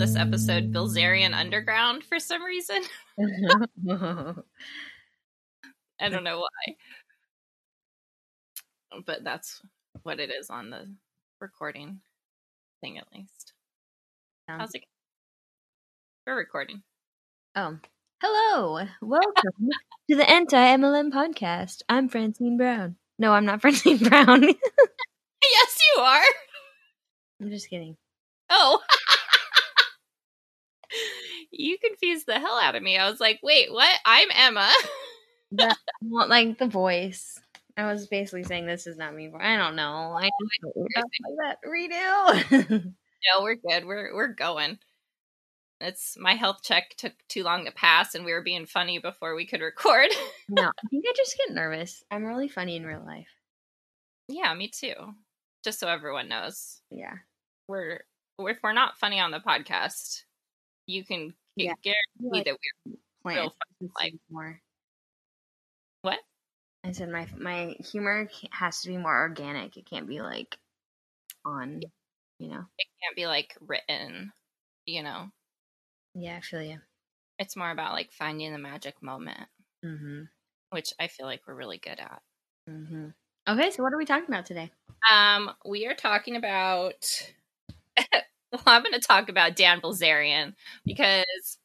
This episode Bilzerian Underground for some reason. I don't know why. But that's what it is on the recording thing at least. How's it? We're recording. Oh. Hello. Welcome to the Anti MLM podcast. I'm Francine Brown. No, I'm not Francine Brown. yes, you are. I'm just kidding. Oh you confused the hell out of me. I was like, wait, what? I'm Emma. that, well, like the voice. I was basically saying this is not me. I don't know. I oh, don't know like that. Redo. no, we're good. We're we're going. It's my health check took too long to pass, and we were being funny before we could record. no, I think I just get nervous. I'm really funny in real life. Yeah, me too. Just so everyone knows. Yeah, we're if we're not funny on the podcast, you can yeah. guarantee like, that we're real like more. What? I said my my humor has to be more organic. It can't be like on, you know. It can't be like written, you know. Yeah, I feel you. It's more about like finding the magic moment, mm-hmm. which I feel like we're really good at. Mm-hmm. Okay, so what are we talking about today? Um, we are talking about well, I'm going to talk about Dan Bilzerian because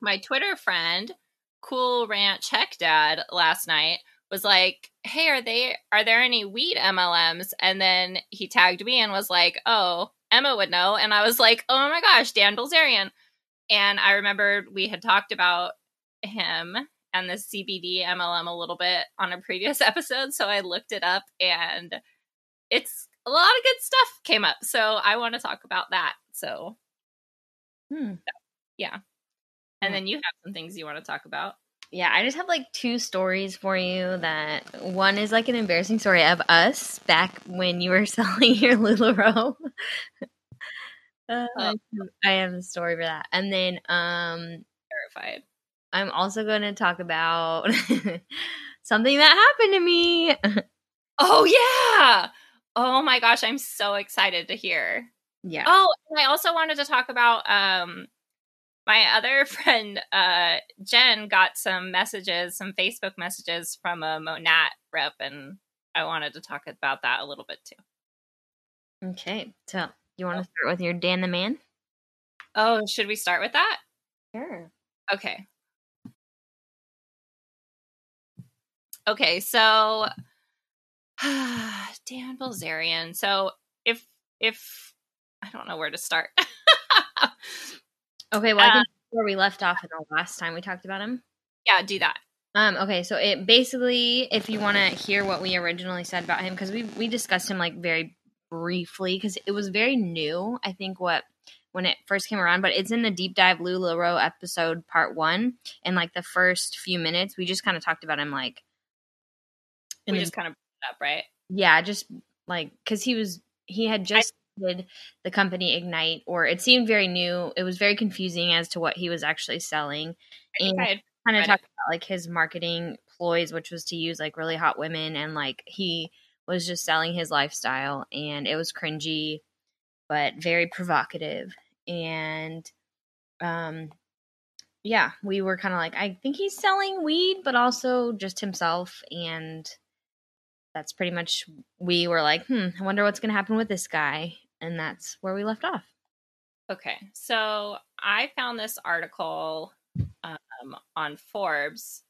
my Twitter friend, Cool Ranch Heck Dad, last night was like, "Hey, are they are there any weed MLMs?" And then he tagged me and was like, "Oh, Emma would know." And I was like, "Oh my gosh, Dan Bilzerian!" And I remember we had talked about him and the CBD MLM a little bit on a previous episode, so I looked it up and it's a lot of good stuff came up. So I want to talk about that. So, hmm. yeah. And then you have some things you want to talk about. Yeah, I just have like two stories for you. That one is like an embarrassing story of us back when you were selling your LuLaRoe. uh, oh. I have a story for that, and then um, terrified. I'm also going to talk about something that happened to me. oh yeah, Oh my gosh, I'm so excited to hear. Yeah. Oh, and I also wanted to talk about um my other friend uh Jen got some messages, some Facebook messages from a Monat rep and I wanted to talk about that a little bit too. Okay. So, you want to start with your Dan the Man? Oh, should we start with that? Sure. Okay. Okay, so Dan Bilzerian. So if if I don't know where to start. okay, well, I think uh, where we left off in the last time we talked about him. Yeah, do that. Um, okay, so it basically, if you want to hear what we originally said about him, because we we discussed him like very briefly, because it was very new. I think what when it first came around, but it's in the deep dive LuLaRoe episode part one. And like the first few minutes, we just kind of talked about him like we just kind of up, right? Yeah, just like because he was he had just I, did the company Ignite, or it seemed very new. It was very confusing as to what he was actually selling, and kind of talked about like his marketing ploys, which was to use like really hot women, and like he was just selling his lifestyle, and it was cringy, but very provocative, and um yeah, we were kind of like, I think he's selling weed, but also just himself. And that's pretty much we were like, hmm, I wonder what's going to happen with this guy, and that's where we left off. Okay, so I found this article um, on Forbes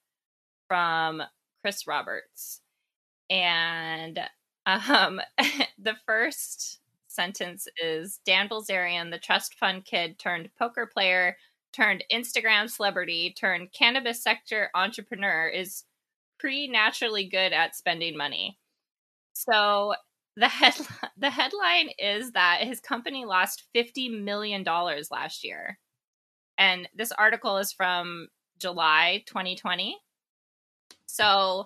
from Chris Roberts, and um, the first sentence is Dan Bilzerian, the trust fund kid turned poker player turned Instagram celebrity turned cannabis sector entrepreneur, is preternaturally good at spending money. So the head the headline is that his company lost 50 million dollars last year. And this article is from July 2020. So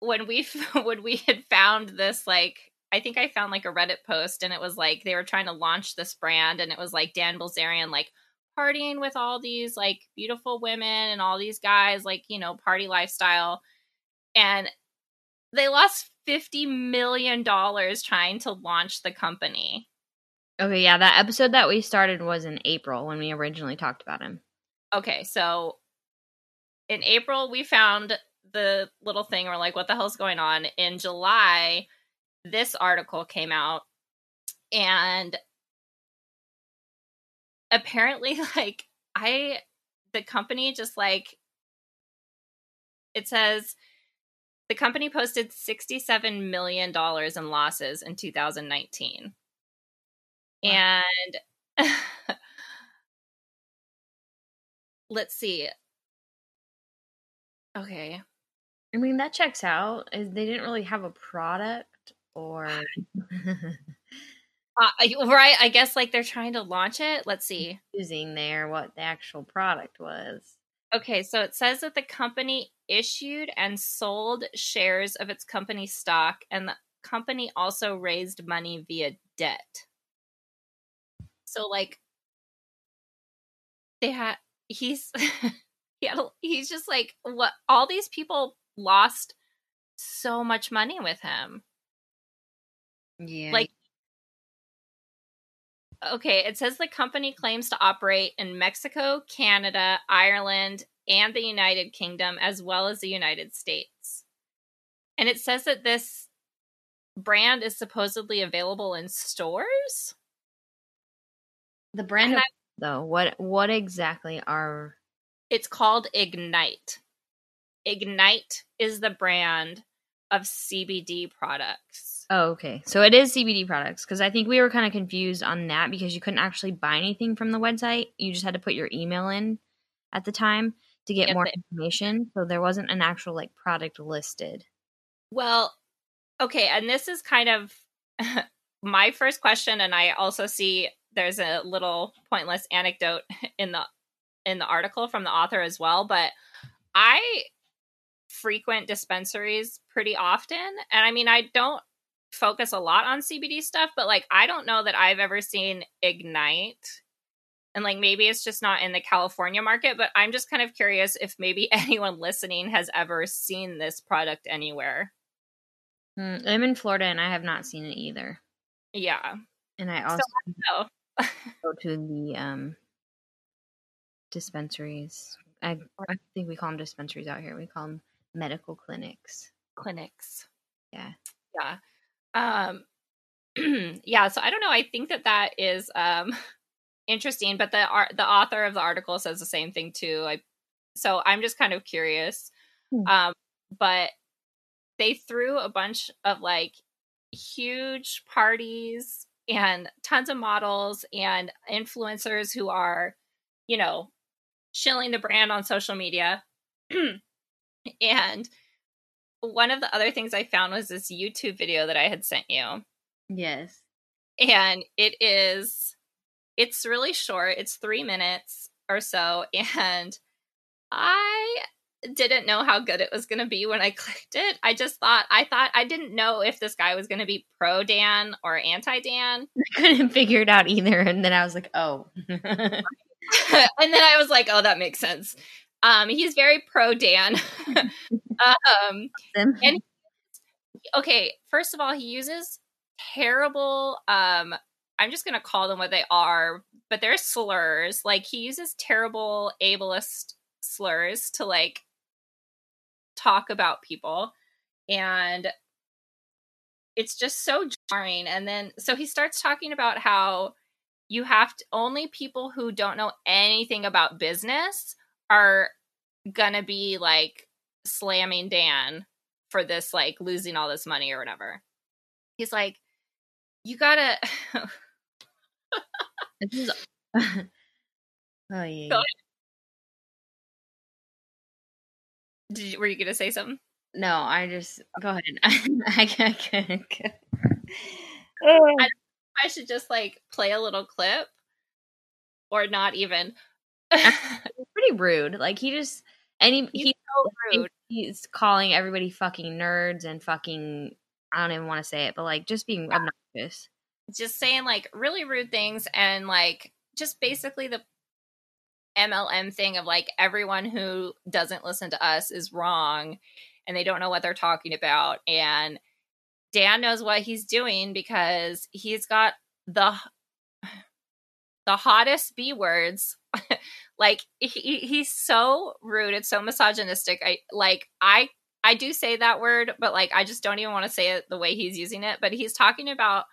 when we when we had found this like I think I found like a Reddit post and it was like they were trying to launch this brand and it was like Dan Bilzerian like partying with all these like beautiful women and all these guys, like, you know, party lifestyle. And they lost $50 million trying to launch the company. Okay, yeah, that episode that we started was in April when we originally talked about him. Okay, so in April we found the little thing. We're like, what the hell's going on? In July, this article came out, and apparently like I the company just like it says the company posted 67 million dollars in losses in 2019. Wow. And let's see. Okay. I mean that checks out. They didn't really have a product or Uh, right. I guess like they're trying to launch it. Let's see. Using there what the actual product was. Okay, so it says that the company issued and sold shares of its company stock, and the company also raised money via debt. So, like, they had he's he had, he's just like what all these people lost so much money with him. Yeah, like okay, it says the company claims to operate in Mexico, Canada, Ireland, and the United Kingdom, as well as the United States. And it says that this brand is supposedly available in stores. The brand, of, though, what what exactly are? It's called Ignite. Ignite is the brand of CBD products. Oh, okay. So it is CBD products because I think we were kind of confused on that because you couldn't actually buy anything from the website. You just had to put your email in at the time to get yep. more information. So there wasn't an actual like product listed. Well, okay, and this is kind of my first question and I also see there's a little pointless anecdote in the in the article from the author as well, but I frequent dispensaries pretty often and I mean I don't focus a lot on CBD stuff, but like I don't know that I've ever seen Ignite. And like maybe it's just not in the California market, but I'm just kind of curious if maybe anyone listening has ever seen this product anywhere. Mm, I'm in Florida and I have not seen it either. Yeah. And I also so, go to the um dispensaries. I, I think we call them dispensaries out here. We call them medical clinics. Clinics. Yeah. Yeah. Um, yeah, so I don't know. I think that that is um interesting, but the art, the author of the article says the same thing too. I so I'm just kind of curious. Hmm. Um, but they threw a bunch of like huge parties and tons of models and influencers who are, you know, shilling the brand on social media. and one of the other things I found was this YouTube video that I had sent you. Yes. And it is it's really short. It's three minutes or so, and I didn't know how good it was going to be when I clicked it. I just thought I thought I didn't know if this guy was going to be pro Dan or anti Dan. I couldn't figure it out either, and then I was like, oh. and then I was like, oh, that makes sense. Um, he's very pro Dan. um, and okay, first of all, he uses terrible. Um, I'm just gonna call them what they are, but they're slurs. Like he uses terrible ableist slurs to like talk about people and it's just so jarring and then so he starts talking about how you have to only people who don't know anything about business are gonna be like slamming Dan for this like losing all this money or whatever. He's like, you gotta oh yeah. Did you, were you gonna say something? No, I just go ahead. I can't. I should just like play a little clip, or not even. Pretty rude. Like he just and he, he's, he's so rude. He's calling everybody fucking nerds and fucking. I don't even want to say it, but like just being yeah. obnoxious. Just saying like really rude things and like just basically the MLM thing of like everyone who doesn't listen to us is wrong and they don't know what they're talking about. And Dan knows what he's doing because he's got the the hottest B words. like he, he's so rude. It's so misogynistic. I like I I do say that word, but like I just don't even want to say it the way he's using it. But he's talking about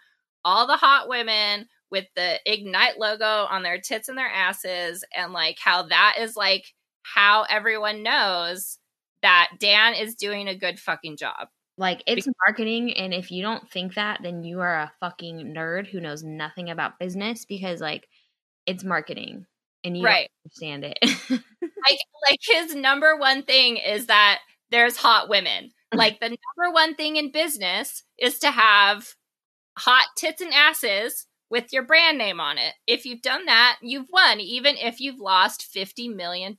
all the hot women with the Ignite logo on their tits and their asses, and like how that is like how everyone knows that Dan is doing a good fucking job. Like it's marketing, and if you don't think that, then you are a fucking nerd who knows nothing about business because like it's marketing and you right. understand it. like like his number one thing is that there's hot women. Mm-hmm. Like the number one thing in business is to have hot tits and asses with your brand name on it. If you've done that, you've won, even if you've lost $50 million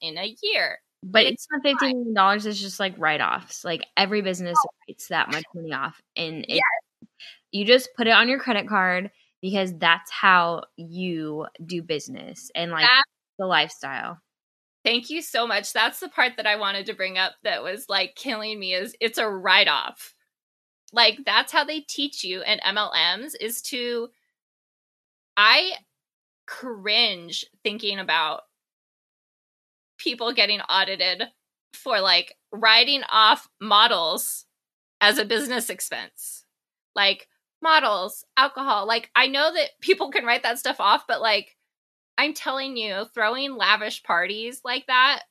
in a year. But it's, not $50 million, it's just like write offs. Like every business oh. writes that much money off. And it, yes. you just put it on your credit card because that's how you do business and like that, the lifestyle. Thank you so much. That's the part that I wanted to bring up that was like killing me is it's a write off. Like that's how they teach you in MLMs is to I cringe thinking about people getting audited for like writing off models as a business expense. Like models, alcohol. Like I know that people can write that stuff off, but like I'm telling you, throwing lavish parties like that,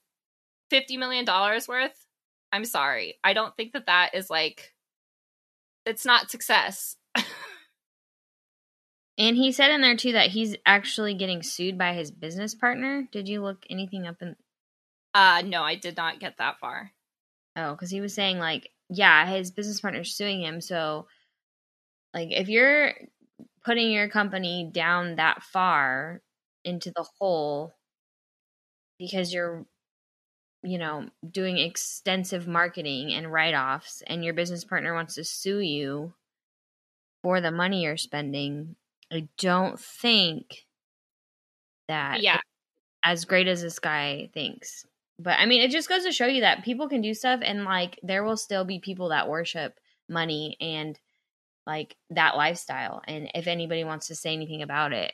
$50 million worth, I'm sorry. I don't think that that is like, it's not success. And he said in there too that he's actually getting sued by his business partner. Did you look anything up in? Uh, no, I did not get that far. Oh, because he was saying like, yeah, his business partner's suing him. So, like, if you're putting your company down that far into the hole because you're, you know, doing extensive marketing and write offs, and your business partner wants to sue you for the money you're spending, I don't think that yeah as great as this guy thinks. But I mean, it just goes to show you that people can do stuff, and like there will still be people that worship money and like that lifestyle. And if anybody wants to say anything about it,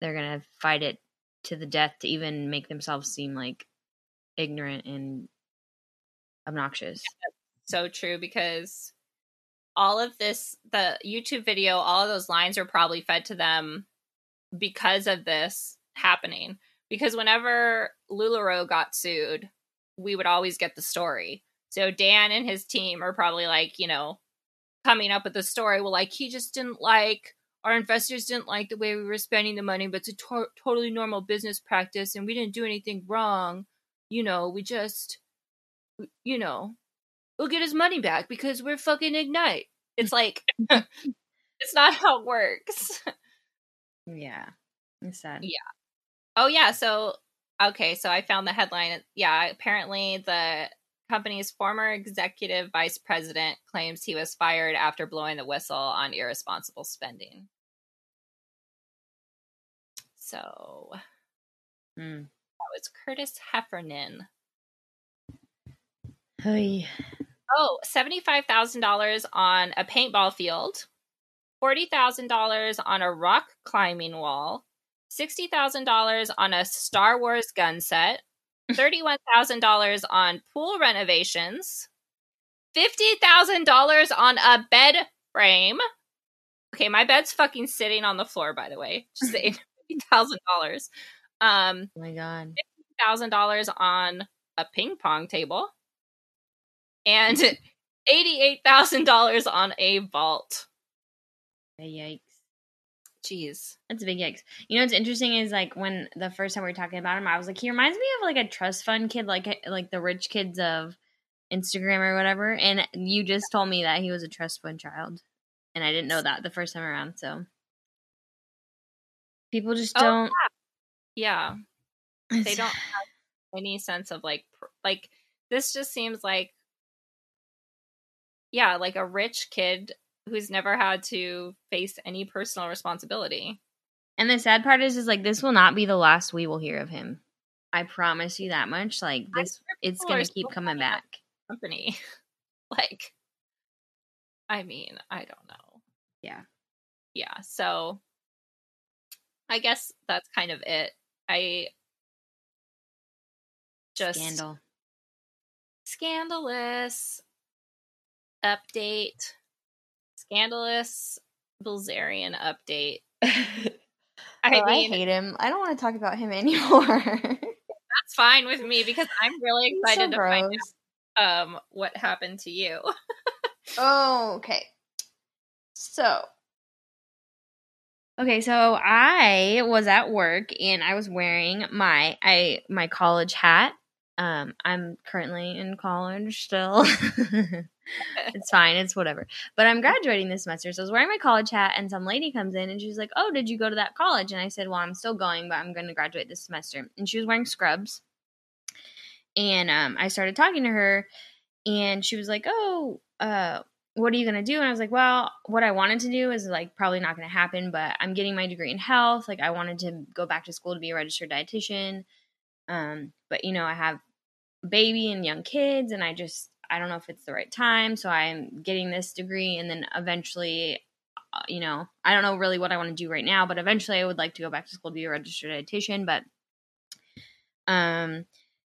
they're gonna fight it to the death to even make themselves seem like ignorant and obnoxious. So true because all of this, the YouTube video, all of those lines are probably fed to them because of this happening. Because whenever LuLaRoe got sued, we would always get the story. So Dan and his team are probably like, you know, coming up with the story. Well, like he just didn't like our investors didn't like the way we were spending the money, but it's a to- totally normal business practice, and we didn't do anything wrong. You know, we just, you know, we'll get his money back because we're fucking Ignite. It's like, it's not how it works. Yeah. It's sad. Yeah. Oh yeah, so okay, so I found the headline. Yeah, apparently the company's former executive vice president claims he was fired after blowing the whistle on irresponsible spending. So Mm. that was Curtis Heffernan. Hey. Oh, $75,000 on a paintball field, $40,000 on a rock climbing wall, $60,000 on a Star Wars gun set, $31,000 on pool renovations, $50,000 on a bed frame. Okay, my bed's fucking sitting on the floor, by the way. Just saying, $50,000. Um, Oh my god. thousand dollars on a ping pong table and eighty-eight thousand dollars on a vault. Yikes. Jeez. That's a big yikes. You know what's interesting is like when the first time we were talking about him, I was like, he reminds me of like a trust fund kid, like eh, like the rich kids of Instagram or whatever. And you just told me that he was a trust fund child, and I didn't know that the first time around. So people just Oh, don't. Yeah, they don't have any sense of like like this. Just seems like yeah, like a rich kid who's never had to face any personal responsibility. And the sad part is, is like this will not be the last we will hear of him. I promise you that much. Like this, it's gonna keep coming coming back. Company, like, I mean, I don't know. Yeah. yeah so i guess that's kind of it i just Scandal. scandalous update scandalous bilzerian update i Oh, mean I hate him. I don't want to talk about him anymore. that's fine with me because i'm really excited so to find out um what happened to you Oh, okay. So, okay, so I was at work and I was wearing my I my college hat. Um, I'm currently in college still. it's fine, it's whatever. But I'm graduating this semester, so I was wearing my college hat, and some lady comes in and she's like, "Oh, did you go to that college?" And I said, "Well, I'm still going, but I'm going to graduate this semester." And she was wearing scrubs, and um, I started talking to her, and she was like, "Oh, uh, what are you going to do? And I was like, well, what I wanted to do is like probably not going to happen, but I'm getting my degree in health. Like I wanted to go back to school to be a registered dietitian. Um, but you know, I have baby and young kids and I just, I don't know if it's the right time. So I'm getting this degree and then eventually, uh, you know, I don't know really what I want to do right now, but eventually I would like to go back to school to be a registered dietitian. But, um,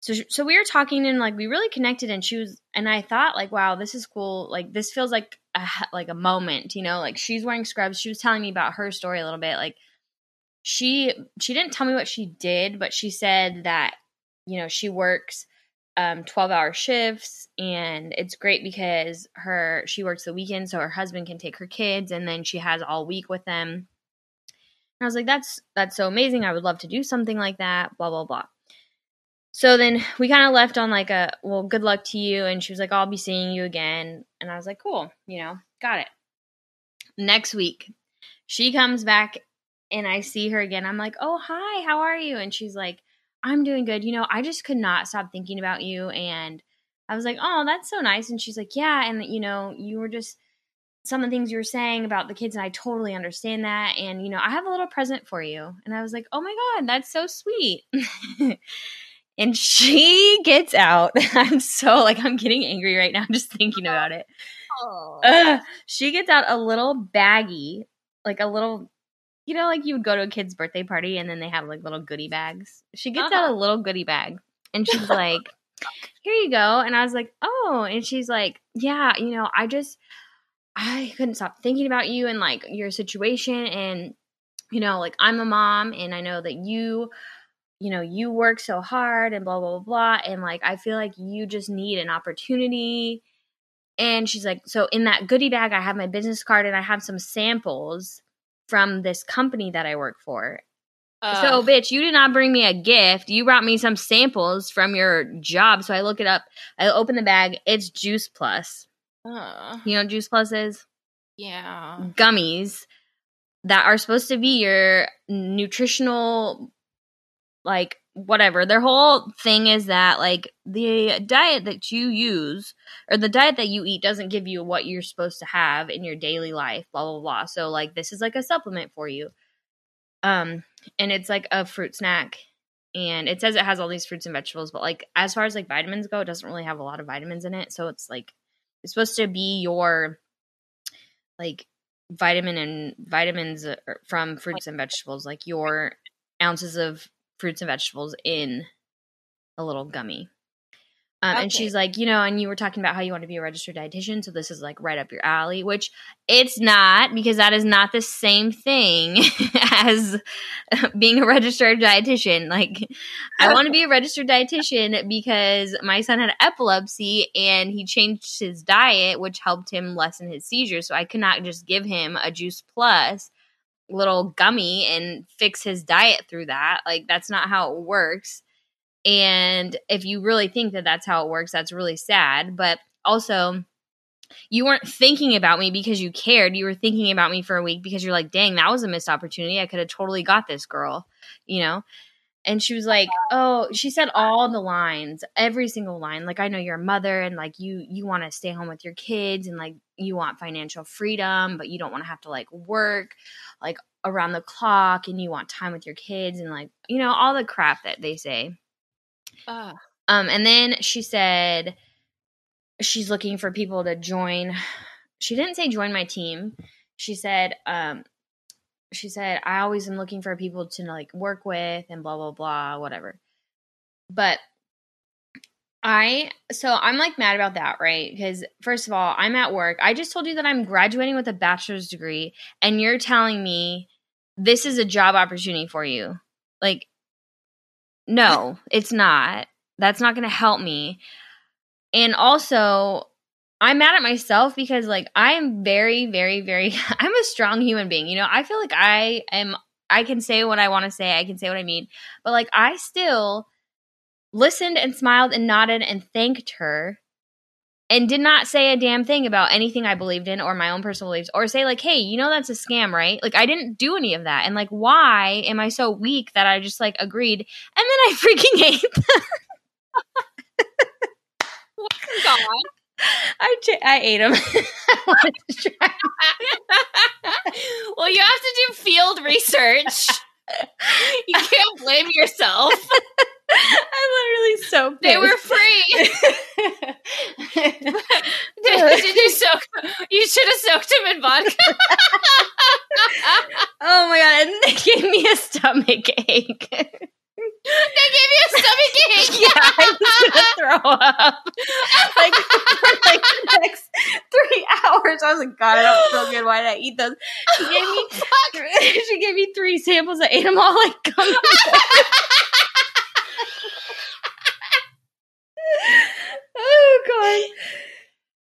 so so we were talking and like we really connected and she was and I thought like wow this is cool like this feels like a like a moment you know like she's wearing scrubs she was telling me about her story a little bit like she she didn't tell me what she did but she said that you know she works um 12 hour shifts and it's great because her she works the weekend so her husband can take her kids and then she has all week with them. And I was like that's that's so amazing. I would love to do something like that blah blah blah. So then we kind of left on like a well good luck to you and she was like i'll be seeing you again and i was like cool you know got it. Next week she comes back and i see her again. I'm like oh hi how are you? And she's like i'm doing good you know i just could not stop thinking about you and i was like oh that's so nice and she's like yeah and you know you were just some of the things you were saying about the kids and i totally understand that and you know i have a little present for you and i was like oh my god that's so sweet and she gets out. I'm so like I'm getting angry right now just thinking about it. oh Ugh. she gets out a little baggie, like a little, you know, like you would go to a kid's birthday party and then they have like little goodie bags. She gets out a uh-huh. little goodie bag and she's like, "Here you go." And I was like, "Oh," and she's like, "Yeah, you know, I just I couldn't stop thinking about you and like your situation and you know, like I'm a mom and I know that you you know, you work so hard and blah, blah, blah, blah. And like, I feel like you just need an opportunity. And she's like, so in that goodie bag, I have my business card and I have some samples from this company that I work for. so, bitch, you did not bring me a gift. You brought me some samples from your job. So I look it up. I open the bag. It's Juice Plus. Ugh. You know what Juice Plus is? yeah Gummies that are supposed to be your nutritional like whatever. Their whole thing is that like the diet that you use or the diet that you eat doesn't give you what you're supposed to have in your daily life blah blah blah. So like this is like a supplement for you. Um and it's like a fruit snack. And it says it has all these fruits and vegetables but like as far as like vitamins go it doesn't really have a lot of vitamins in it. So it's like it's supposed to be your like vitamin and vitamins uh, from fruits and vegetables like your ounces of fruits and vegetables in a little gummy um, Okay. And she's like, you know, and you were talking about how you want to be a registered dietitian, so this is like right up your alley, which it's not because that is not the same thing as being a registered dietitian. Like, I want to be a registered dietitian because my son had epilepsy and he changed his diet, which helped him lessen his seizures. So I could not just give him a Juice Plus little gummy and fix his diet through that. Like, that's not how it works. And if you really think that that's how it works, that's really sad. But also, you weren't thinking about me because you cared. You were thinking about me for a week because you're like, dang, that was a missed opportunity. I could have totally got this girl, you know? And she was like, "Oh, she said all the lines, every single line. Like I know you're a mother and like you you want to stay home with your kids and like you want financial freedom, but you don't want to have to like work like around the clock and you want time with your kids and like, you know, all the crap that they say." Ugh. Um, and then she said she's looking for people to join. She didn't say join my team. She said, um, she said I always am looking for people to like work with and blah blah blah whatever. But I so I'm like mad about that, right? Because first of all, I'm at work. I just told you that I'm graduating with a bachelor's degree, and you're telling me this is a job opportunity for you. Like, no, it's not. That's not going to help me. And also, I'm mad at myself because like I am very, very, very. I'm a strong human being. You know, I feel like I am. I can say what I want to say. I can say what I mean. But like, I still listened and smiled and nodded and thanked her and did not say a damn thing about anything I believed in or my own personal beliefs or say like, "Hey, you know that's a scam, right?" Like I didn't do any of that. And like why am I so weak that I just like agreed and then I freaking ate them. God. I ch- I ate them. I wanted to try. well, you have to do field research. You can't blame yourself. I'm literally so pissed. They were free. did, did you soak? You should have soaked them in vodka. oh my god! And they gave me a stomach ache. they gave you a stomach ache. yeah, I was gonna throw up. Like like the next three hours, I was like, God, I don't feel good. Why did I eat those? She gave me, oh, Fuck. she gave me three samples. I ate them all like. Oh God.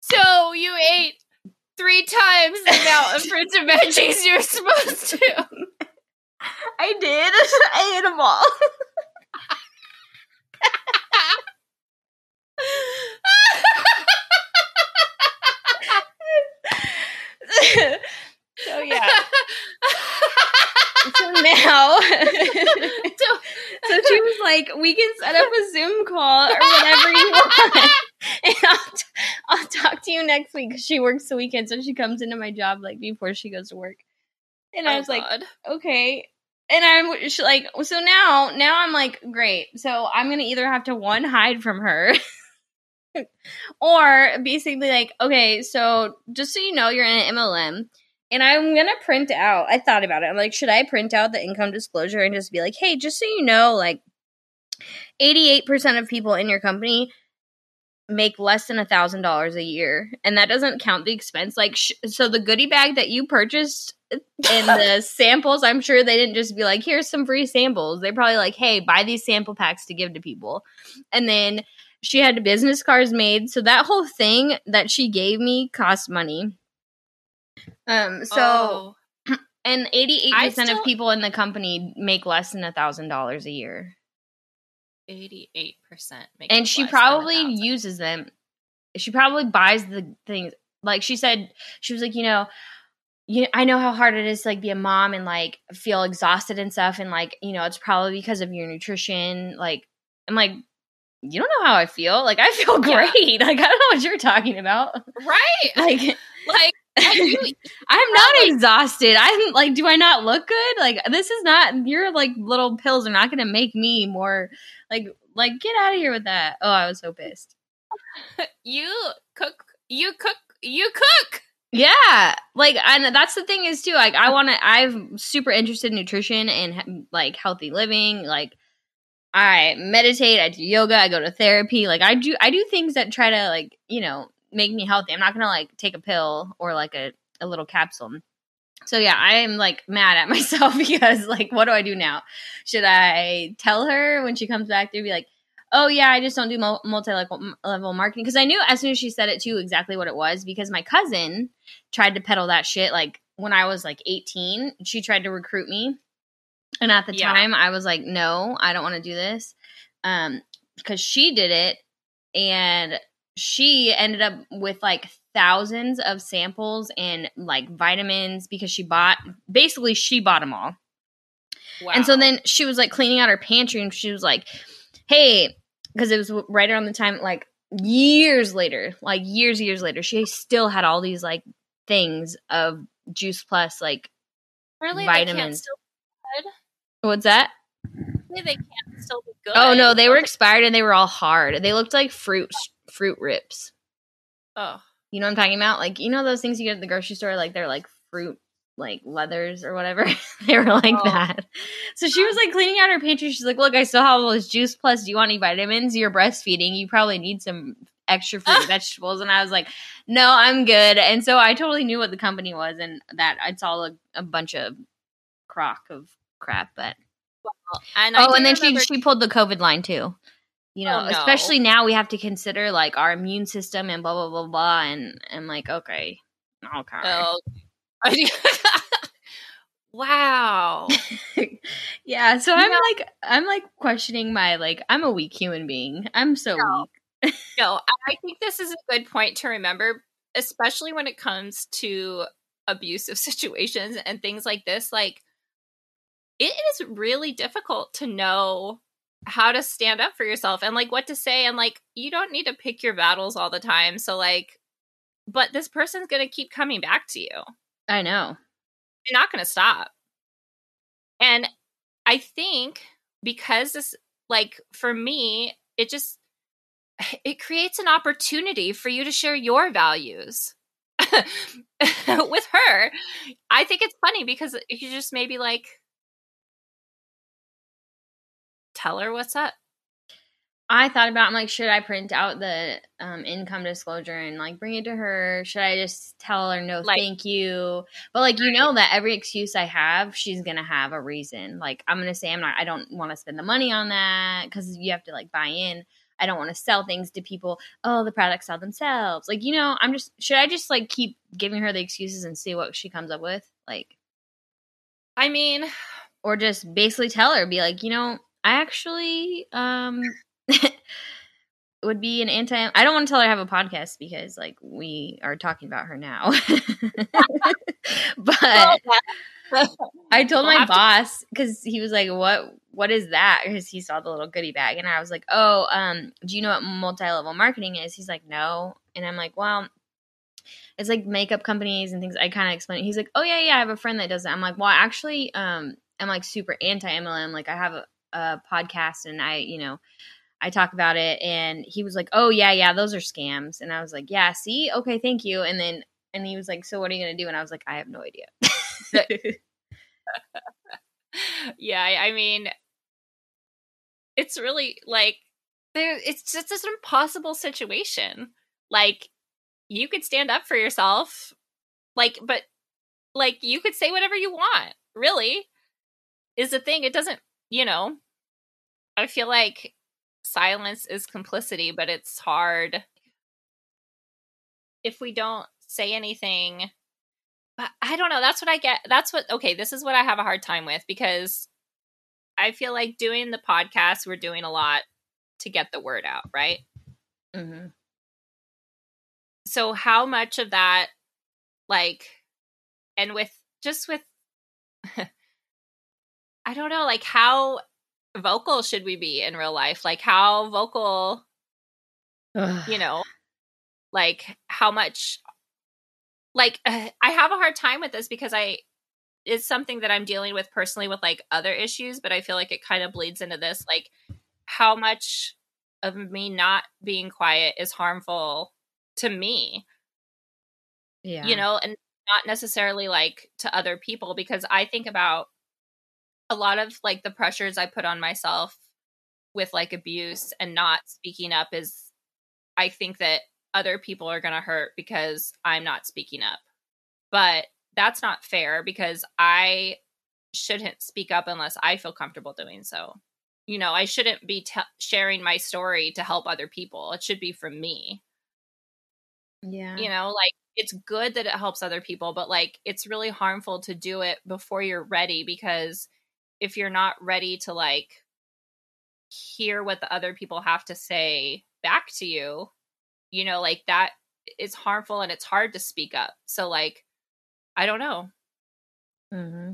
So you ate three times the amount of fruits and veggies you were supposed to. I did. I ate them all. so yeah. So now, So- so she was like, "We can set up a Zoom call or whatever you want, and I'll, t- I'll talk to you next week." 'cause she works the weekend, so she comes into my job like before she goes to work. And I Oh, was like, okay. And I'm sh- like, so now, now I'm like, great. So I'm gonna either have to one hide from her, or basically like, okay, so just so you know, you're in an MLM, and I'm gonna print out. I thought about it. I'm like, should I print out the income disclosure and just be like, hey, just so you know, like, 88% of people in your company make less than a thousand dollars a year. And that doesn't count the expense. Like sh- so the goodie bag that you purchased and the samples i'm sure they didn't just be like here's some free samples. They're probably like hey buy these sample packs to give to people. And then she had business cards made. So that whole thing that she gave me cost money um so Oh. and 88% I of people in the company make less than a thousand dollars a year eighty-eight percent. and she probably uses them she probably buys the things like she said she was like you know you I know how hard it is to like be a mom and like feel exhausted and stuff and like, you know, it's probably because of your nutrition. Like I'm like, you don't know how I feel. Like I feel Yeah. great. Like I don't know what you're talking about. Right. Like Like I'm not like- exhausted. I'm like, do I not look good? Like this is not your like little pills are not gonna make me more like like get out of here with that. Oh, I was so pissed. you cook you cook you cook. Yeah, like and that's the thing is too. Like I mm. want to. I'm super interested in nutrition and like healthy living. Like I meditate, I do yoga, I go to therapy. Like I do, I do things that try to like you know make me healthy. I'm not gonna like take a pill or like a a little capsule. So yeah, I am like mad at myself because like what do I do now? Should I tell her when she comes back to be like, oh yeah, I just don't do multi level marketing because I knew as soon as she said it too exactly what it was because my cousin tried to peddle that shit like when I was like 18. She tried to recruit me, and at the Yeah. time I was like, no, I don't want to do this, um, because she did it and she ended up with like thousands of samples and like vitamins because she bought basically she bought them all. Wow. And so then she was like cleaning out her pantry and she was like, hey, because it was right around the time, like years later, like years, years later, she still had all these like things of Juice Plus. Like, really vitamins. still what's that? they can't still be oh, good. Oh no, they were expired and they were all hard. They looked like fruit fruit rips. Oh. You know what I'm talking about? Like, you know those things you get at the grocery store? Like, they're like fruit, like leathers or whatever. they were like Oh. that. So she was like um. cleaning out her pantry. She's like, Look, I still have all this juice. Plus, do you want any vitamins? You're breastfeeding. You probably need some extra fruit and vegetables. And I was like, No, I'm good. And so I totally knew what the company was and that it's all a, a bunch of crock of crap. But And I oh, and then she she pulled the COVID line too. You oh, know, Oh, no. especially now we have to consider like our immune system and blah blah blah blah. And I'm like, okay, okay, Oh. wow. yeah. So I'm know- like, I'm like questioning my like, I'm a weak human being. I'm so No. weak. No, I think this is a good point to remember, especially when it comes to abusive situations and things like this. Like, it is really difficult to know how to stand up for yourself and like what to say. And like, you don't need to pick your battles all the time. So, like, but this person's going to keep coming back to you. I know. You're not going to stop. And I think because this, like, for me, it just, it creates an opportunity for you to share your values with her. I think it's funny because you just maybe like tell her what's up. I thought about. I'm like, should I print out the um, income disclosure and like bring it to her? Should I just tell her no, Like- thank you? But like, you know that every excuse I have, she's gonna have a reason. Like, I'm gonna say I'm not. I don't want to spend the money on that because you have to like buy in. I don't want to sell things to people. Oh, the products sell themselves. Like, you know, I'm just. Should I just like keep giving her the excuses and see what she comes up with? Like, I mean, or just basically tell her, be like, you know, I actually um would be an anti. I don't want to tell her I have a podcast because like we are talking about her now. but I told my boss because he was like, "What? What is that?" Because he saw the little goodie bag, and I was like, "Oh, um, do you know what multi-level marketing is?" He's like, "No," and I'm like, "Well." It's like makeup companies and things. I kind of explain. it. He's like, "Oh yeah, yeah, I have a friend that does that." I'm like, "Well, actually, um, I'm like super anti MLM. Like, I have a, podcast, and I, you know, I talk about it." And he was like, "Oh yeah, yeah, those are scams." And I was like, "Yeah, see, okay, thank you." And then, and he was like, "So what are you gonna do?" And I was like, "I have no idea." yeah, I, I mean, it's really like there. It's just an impossible situation. Like you could stand up for yourself, like, but like you could say whatever you want. Really, is the thing. It doesn't, you know. I feel like silence is complicity, but it's hard if we don't say anything but I don't know. That's what I get. That's what, okay, this is what I have a hard time with because I feel like doing the podcast, we're doing a lot to get the word out, right? hmm So, how much of that, like, and with just with I don't know, like how vocal should we be in real life? Like how vocal you know, like how much like uh, I have a hard time with this because I it's something that I'm dealing with personally with like other issues, but I feel like it kind of bleeds into this like how much of me not being quiet is harmful to me. Yeah. You know, and not necessarily like to other people because I think about a lot of like the pressures I put on myself with like abuse and not speaking up is I think that other people are going to hurt because I'm not speaking up. But that's not fair because I shouldn't speak up unless I feel comfortable doing so. You know, I shouldn't be t- sharing my story to help other people. It should be from me. Yeah. You know, like it's good that it helps other people, but like it's really harmful to do it before you're ready because if you're not ready to like hear what the other people have to say back to you, you know, like that is harmful and it's hard to speak up. So like I don't know. Mm-hmm.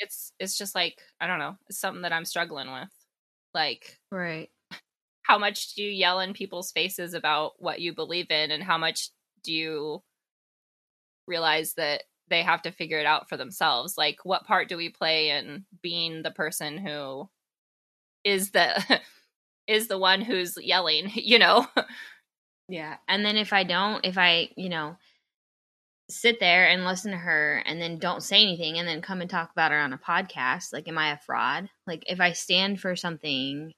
It's it's just like I don't know. It's something that I'm struggling with. Like Right. how much do you yell in people's faces about what you believe in and how much do you realize that they have to figure it out for themselves like what part do we play in being the person who is the is the one who's yelling you know Yeah. And then if I don't, if I, you know, sit there and listen to her and then don't say anything and then come and talk about her on a podcast, like, am I a fraud? Like, if I stand for something,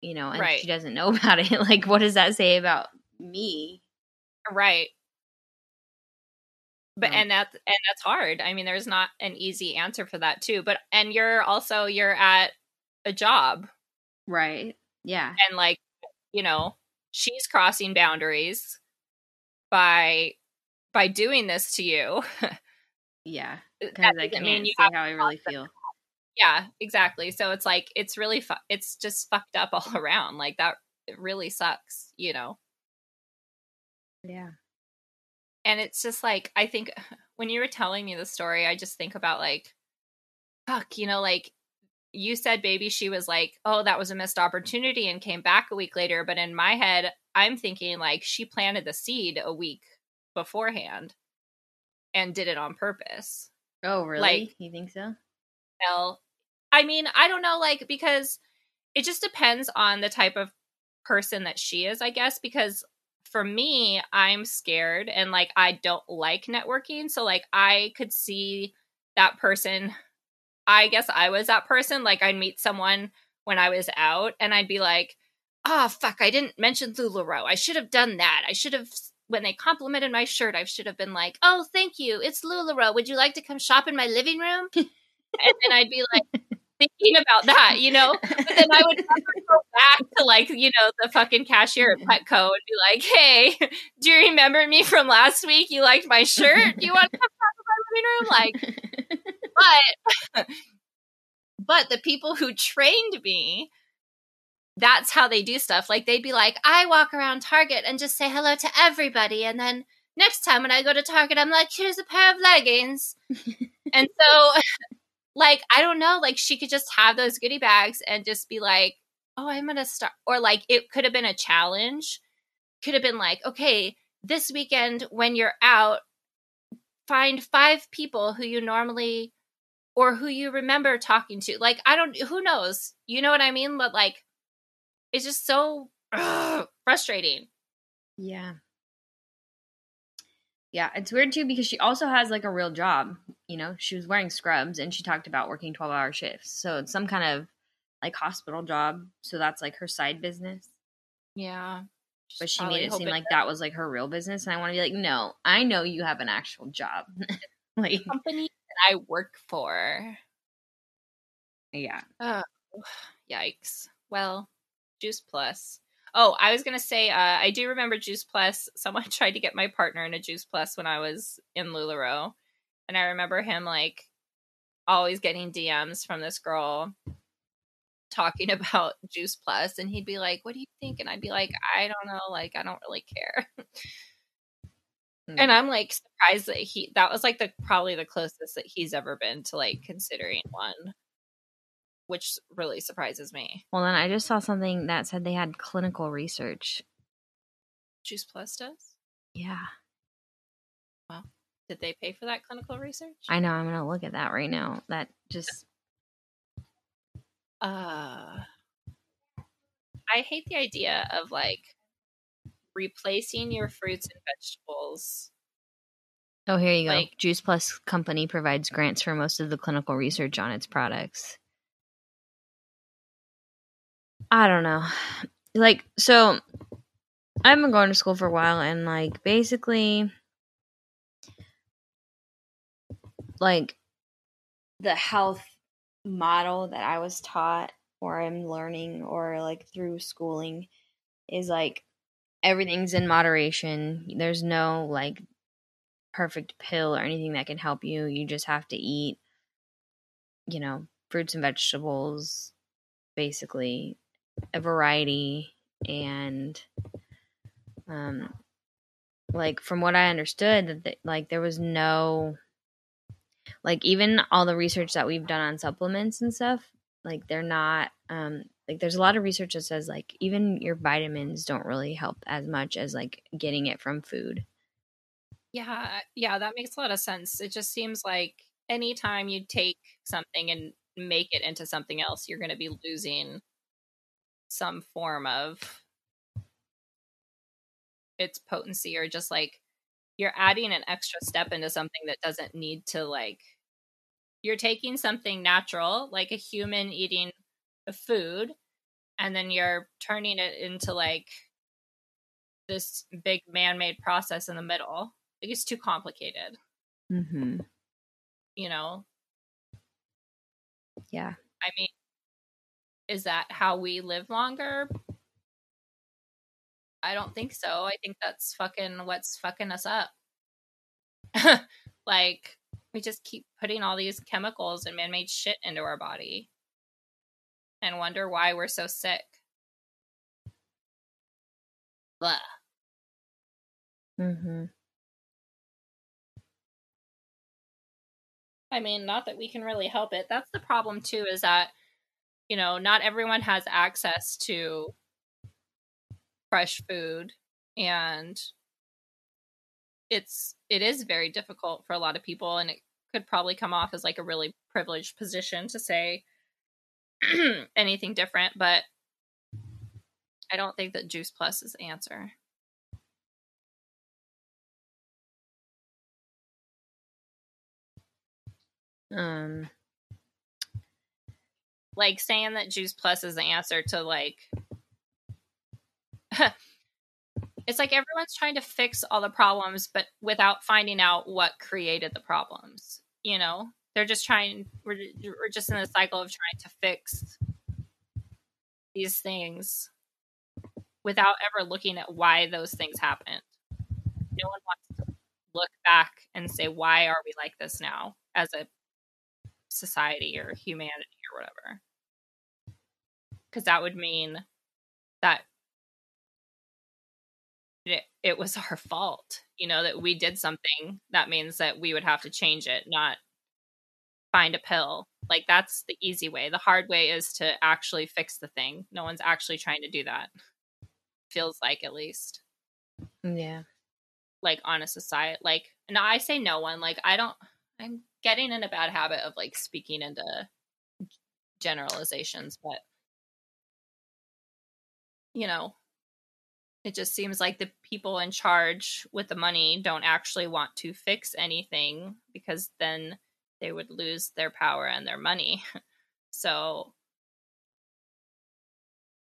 you know, and Right. she doesn't know about it, like, what does that say about me? right but No. and that's and that's hard i mean there's not an easy answer for that too but and you're also you're at a job Right. Yeah. and like you know she's crossing boundaries by by doing this to you Yeah. Because I can't mean eh, you say have how I really feel. yeah exactly so it's like it's really fu- it's just fucked up all around like that it really sucks you know Yeah. And it's just like i think when you were telling me the story i just think about like fuck you know like you said baby she was like oh that was a missed opportunity and came back a week later but in my head i'm thinking like she planted the seed a week beforehand and did it on purpose Oh, really? Like- you think so? well i mean i don't know like because it just depends on the type of person that she is i guess because for me i'm scared and like i don't like networking so like i could see that person i guess i was that person like i'd meet someone when i was out and i'd be like ah fuck i didn't mention lularoe i should have done that i should have when they complimented my shirt i should have been like oh thank you it's lularoe would you like to come shop in my living room? And then I'd be like thinking about that, you know. But then I would go back to like you know the fucking cashier at mm-hmm. Petco and be like, "Hey, do you remember me from last week? You liked my shirt. Do you want to come talk to my living room?" Like, but but the people who trained me. That's how they do stuff. Like they'd be like, I walk around Target and just say hello to everybody, and then next time when I go to Target, I'm like, here's a pair of leggings. and so like I don't know, like she could just have those goodie bags and just be like, "Oh, I'm going to start." Or like it could have been a challenge. Could have been like, "Okay, this weekend when you're out, find 5 people who you normally or who you remember talking to." Like I don't who knows. You know what I mean? But like it's just so ugh, frustrating. Yeah. Yeah, it's weird too because she also has like a real job. You know, she was wearing scrubs and she talked about working 12 hour shifts. So it's some kind of like hospital job. So that's like her side business. Yeah. But she made it seem like that that was like her real business. And I want to be like, no, I know you have an actual job. like, company that I work for yeah. Oh, yikes. Well, Juice Plus. Oh, I was gonna say, uh, I do remember Juice Plus. Someone tried to get my partner in a Juice Plus when I was in Lularoe, and I remember him like always getting DMs from this girl talking about Juice Plus, and he'd be like, "What do you think?" And I'd be like, "I don't know. Like, I don't really care." and hmm. I'm like surprised that he that was like the probably the closest that he's ever been to like considering one, which really surprises me. Well, then I just saw something that said they had clinical research. Juice Plus does. Yeah, Did they pay for that clinical research? I know. I'm gonna look at that right now. That just uh I hate the idea of like replacing your fruits and vegetables. oh, here you go. Juice Plus company provides grants for most of the clinical research on its products. I don't know. Like, so I've been going to school for a while, and like, basically, like, the health model that I was taught or I'm learning or like through schooling is like everything's in moderation. There's no like perfect pill or anything that can help you. You just have to eat, you know, fruits and vegetables, basically a variety and um like from what I understood that th- like there was no like even all the research that we've done on supplements and stuff like they're not um like there's a lot of research that says like even your vitamins don't really help as much as like getting it from food Yeah, yeah, that makes a lot of sense. It just seems like anytime you take something and make it into something else, you're going to be losing some form of its potency or just like you're adding an extra step into something that doesn't need to like you're taking something natural like a human eating a food and then you're turning it into like this big man-made process in the middle. Like it's too complicated. Mm-hmm. You know? Yeah. I mean is that how we live longer i don't think so i think that's fucking what's fucking us up like we just keep putting all these chemicals and man-made shit into our body and wonder why we're so sick Blah. mm-hmm I mean, not that we can really help it. That's the problem too, is that, you know, not everyone has access to fresh food and it's it is very difficult for a lot of people and it could probably come off as like a really privileged position to say anything different, but I don't think that Juice Plus is the answer. um like saying that juice plus is the answer to like it's like everyone's trying to fix all the problems but without finding out what created the problems you know? They're just trying we're, we're just in a cycle of trying to fix these things without ever looking at why those things happened. No one wants to look back and say why are we like this now as a society or humanity or whatever? Because that would mean that it, it was our fault you know that we did something that means that we would have to change it not find a pill. Like that's the easy way. The hard way is to actually fix the thing. No one's actually trying to do that. Feels like at least. Mm, yeah. Like on a society like no i say no one like i don't i'm getting in a bad habit of like speaking into generalizations but you know it just seems like the people in charge with the money don't actually want to fix anything because then they would lose their power and their money so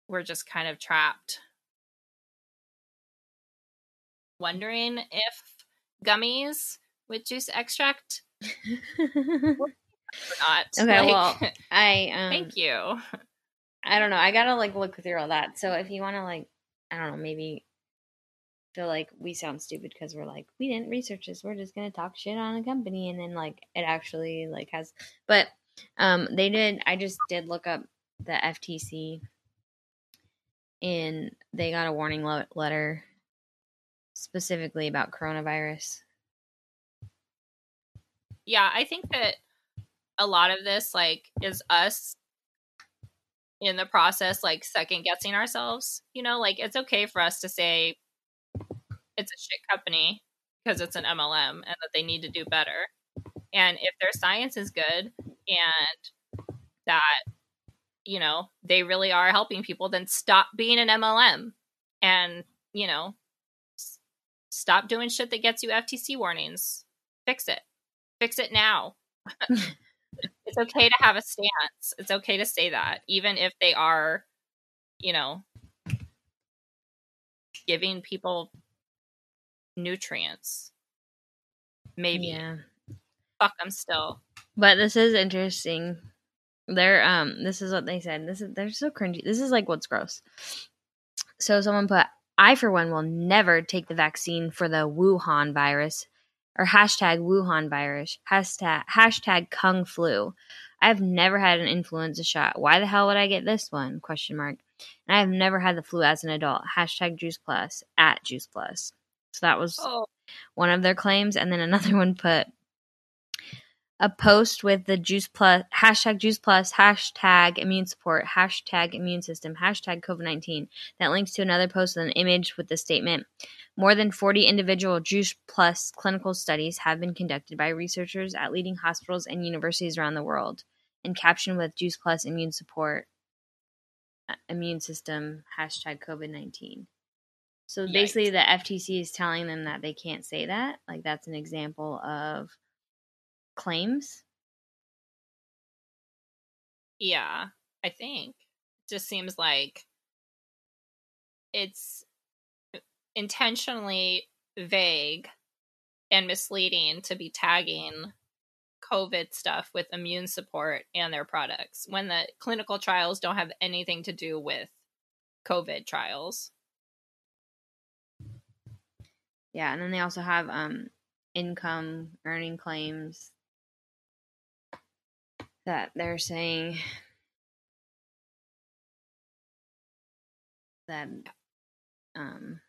we're just kind of trapped wondering if gummies with juice extract not. okay Like, well i um thank you. I don't know. I gotta like look through all that. So if you want to like, I don't know, maybe feel like we sound stupid because we're like we didn't research this. We're just gonna talk shit on a company, and then like it actually like has. But um, they did. I just did look up the FTC, and they got a warning le- letter specifically about coronavirus. Yeah, I think that a lot of this like is us in the process like second guessing ourselves. You know, like it's okay for us to say it's a shit company because it's an MLM and that they need to do better. And if their science is good and that you know, they really are helping people, then stop being an MLM and, you know, s- stop doing shit that gets you FTC warnings. Fix it. Fix it now. it's okay to have a stance. It's okay to say that, even if they are, you know, giving people nutrients. Maybe. Yeah. Fuck them still. But this is interesting. They're um this is what they said. This is they're so cringy. This is like what's gross. So someone put I for one will never take the vaccine for the Wuhan virus or hashtag Wuhan virus. Hashtag hashtag Kung flu. I've never had an influenza shot. Why the hell would I get this one? Question mark. And I have never had the flu as an adult. Hashtag Juice Plus at Juice Plus. So that was Oh, one of their claims, and then another one put a post with the juice plus hashtag juice plus hashtag immune support hashtag immune system hashtag covid 19 that links to another post with an image with the statement more than 40 individual juice plus clinical studies have been conducted by researchers at leading hospitals and universities around the world and captioned with juice plus immune support uh, immune system hashtag covid 19 so Yikes. basically, the FTC is telling them that they can't say that. Like that's an example of claims. Yeah, I think. It just seems like it's intentionally vague and misleading to be tagging COVID stuff with immune support and their products when the clinical trials don't have anything to do with COVID trials. Yeah, and then they also have um income earning claims that they're saying that um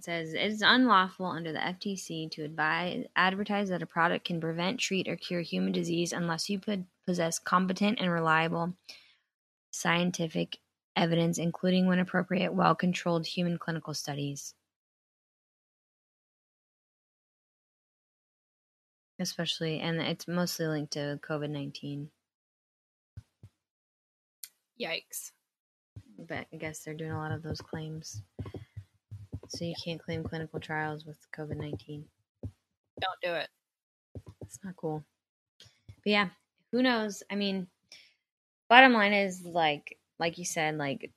it says it is unlawful under the FTC to advise advertise that a product can prevent, treat, or cure human disease unless you po- possess competent and reliable scientific evidence, including when appropriate, well controlled human clinical studies. Especially, and it's mostly linked to COVID 19. Yikes. But I guess they're doing a lot of those claims. So you can't claim clinical trials with COVID 19. Don't do it. It's not cool. But yeah, who knows? I mean, bottom line is like, like you said, like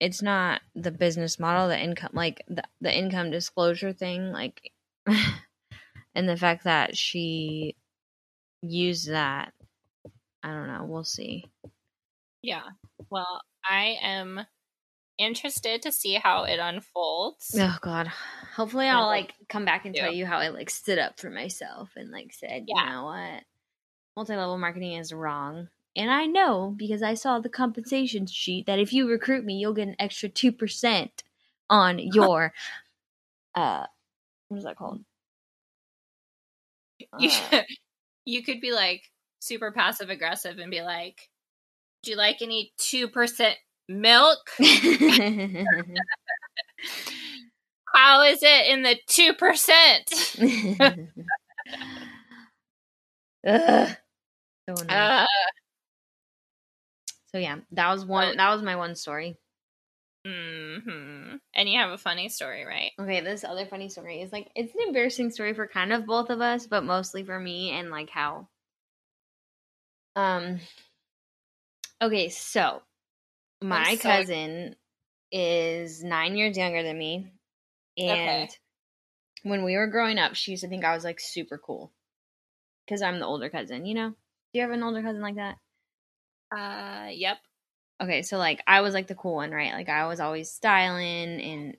it's not the business model, the income, like the, the income disclosure thing, like, and the fact that she used that. I don't know. We'll see. Yeah. Well, I am interested to see how it unfolds. Oh God. Hopefully, I'll like come back and tell you how I like stood up for myself and like said, Yeah. you know what, multi-level marketing is wrong. And I know because I saw the compensation sheet that if you recruit me, you'll get an extra two percent on your uh, what is that called? You, Uh, you could be like super passive aggressive and be like, "Do you like any two percent milk? How is it in the two percent?" Ugh. So annoying. Uh, so yeah, that was one. That was my one story. hmm And you have a funny story, right? Okay, this other funny story is like it's an embarrassing story for kind of both of us, but mostly for me and like how um Okay, so my so- cousin is 9 years younger than me and Okay. when we were growing up, she used to think I was like super cool cuz I'm the older cousin, you know? Do you have an older cousin like that? Uh, yep. okay so like i was like the cool one right like i was always styling and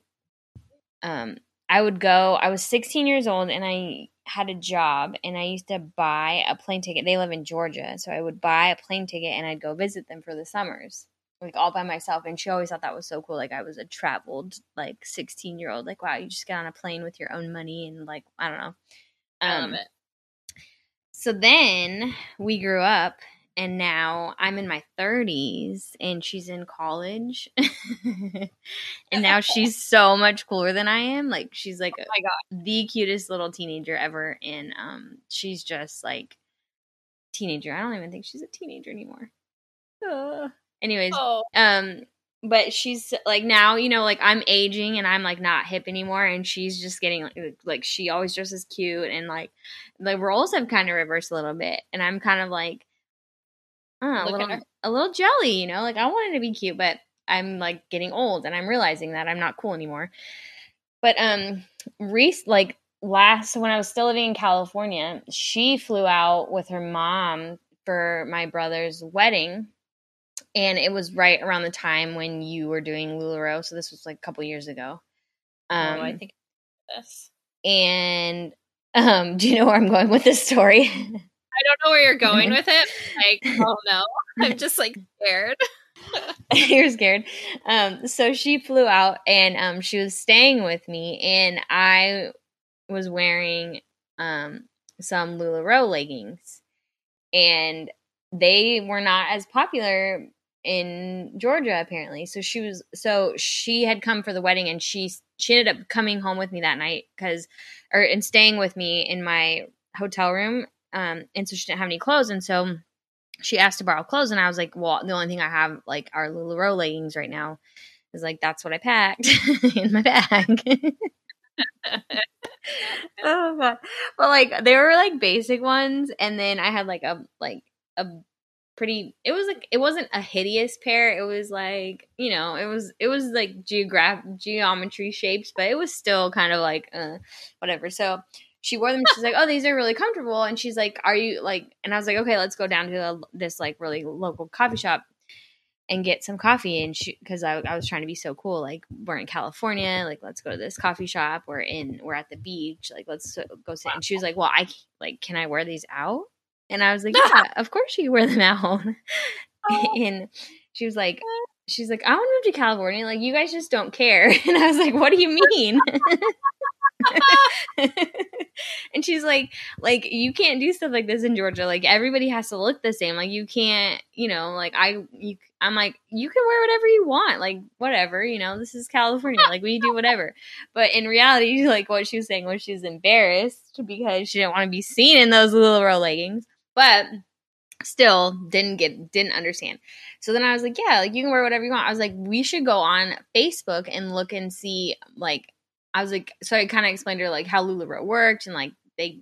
um i would go i was 16 years old and i had a job and i used to buy a plane ticket they live in georgia so i would buy a plane ticket and i'd go visit them for the summers like all by myself and she always thought that was so cool like i was a traveled like 16 year old like wow you just get on a plane with your own money and like i don't know I love um, it. so then we grew up and now i'm in my 30s and she's in college and now she's so much cooler than i am like she's like Oh my god. the cutest little teenager ever and um she's just like teenager i don't even think she's a teenager anymore Ugh. Anyways Oh, um but she's like now you know like i'm aging and i'm like not hip anymore and she's just getting like, like she always dresses cute and like the roles have kind of reversed a little bit and i'm kind of like uh, a little a little jelly you know? Like i wanted to be cute but i'm like getting old and i'm realizing that i'm not cool anymore. But um Reese like last when i was still living in california she flew out with her mom for my brother's wedding and it was right around the time when you were doing LuLaRoe. So this was like a couple years ago. Um, oh, I think this. and um, do you know where I'm going with this story? I don't know where you're going with it. Like, oh no, I'm just like scared. You're scared. Um, so she flew out and um, she was staying with me, and I was wearing um, some LuLaRoe leggings, and they were not as popular in Georgia apparently. So she was so she had come for the wedding, and she she ended up coming home with me that night because or and staying with me in my hotel room. Um, and so she didn't have any clothes, and so she asked to borrow clothes and I was like, well, the only thing I have like are LuLaRoe leggings right now. Is like that's what I packed in my bag. oh god. But like they were like basic ones and then I had like a like a pretty it was like it wasn't a hideous pair. It was like, you know, it was it was like geograph geometry shapes, but it was still kind of like uh whatever. So she wore them. She's like, "Oh, these are really comfortable." And she's like, "Are you like?" And I was like, "Okay, let's go down to a, this like really local coffee shop and get some coffee." And because I, I was trying to be so cool, like we're in California, like let's go to this coffee shop. We're in, we're at the beach, like let's go sit. And she was like, "Well, I like, can I wear these out?" And I was like, "Yeah, of course you wear them out." Oh. and she was like. Uh. She's like, I want to move to California. Like, you guys just don't care. And I was like, What do you mean? and she's like like you can't do stuff like this in georgia like everybody has to look the same like you can't you know like i you i'm like you can wear whatever you want like whatever you know this is california like we do whatever but in reality like what she was saying was she was embarrassed because she didn't want to be seen in those LuLaRoe leggings but still didn't get didn't understand so then i was like yeah like you can wear whatever you want i was like we should go on facebook and look and see like I was like, so I kind of explained to her like how LuLaRoe worked and like they,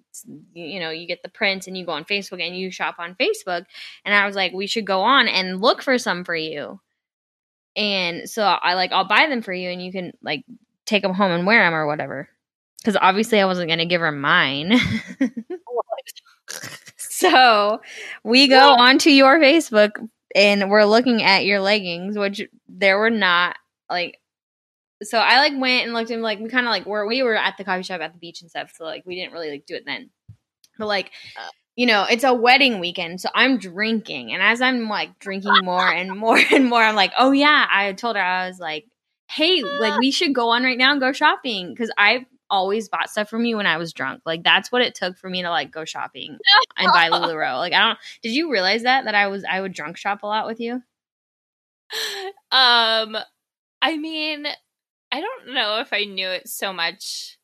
you know, you get the prints and you go on Facebook and you shop on Facebook. And I was like, we should go on and look for some for you. And so I like, I'll buy them for you and you can like take them home and wear them or whatever. Because obviously I wasn't going to give her mine. so we go onto your Facebook and we're looking at your leggings, which there were not like so I like went and looked and like we kind of like were we were at the coffee shop at the beach and stuff, so like we didn't really like do it then. But like you know, it's a wedding weekend, so I'm drinking, and as I'm like drinking more and more and more, I'm like, oh yeah, I told her I was like, hey, like we should go on right now and go shopping because I always bought stuff from you when I was drunk. Like that's what it took for me to like go shopping and buy Lululemon. Like I don't. Did you realize that that I was I would drunk shop a lot with you? Um, I mean, I don't know if I knew it so much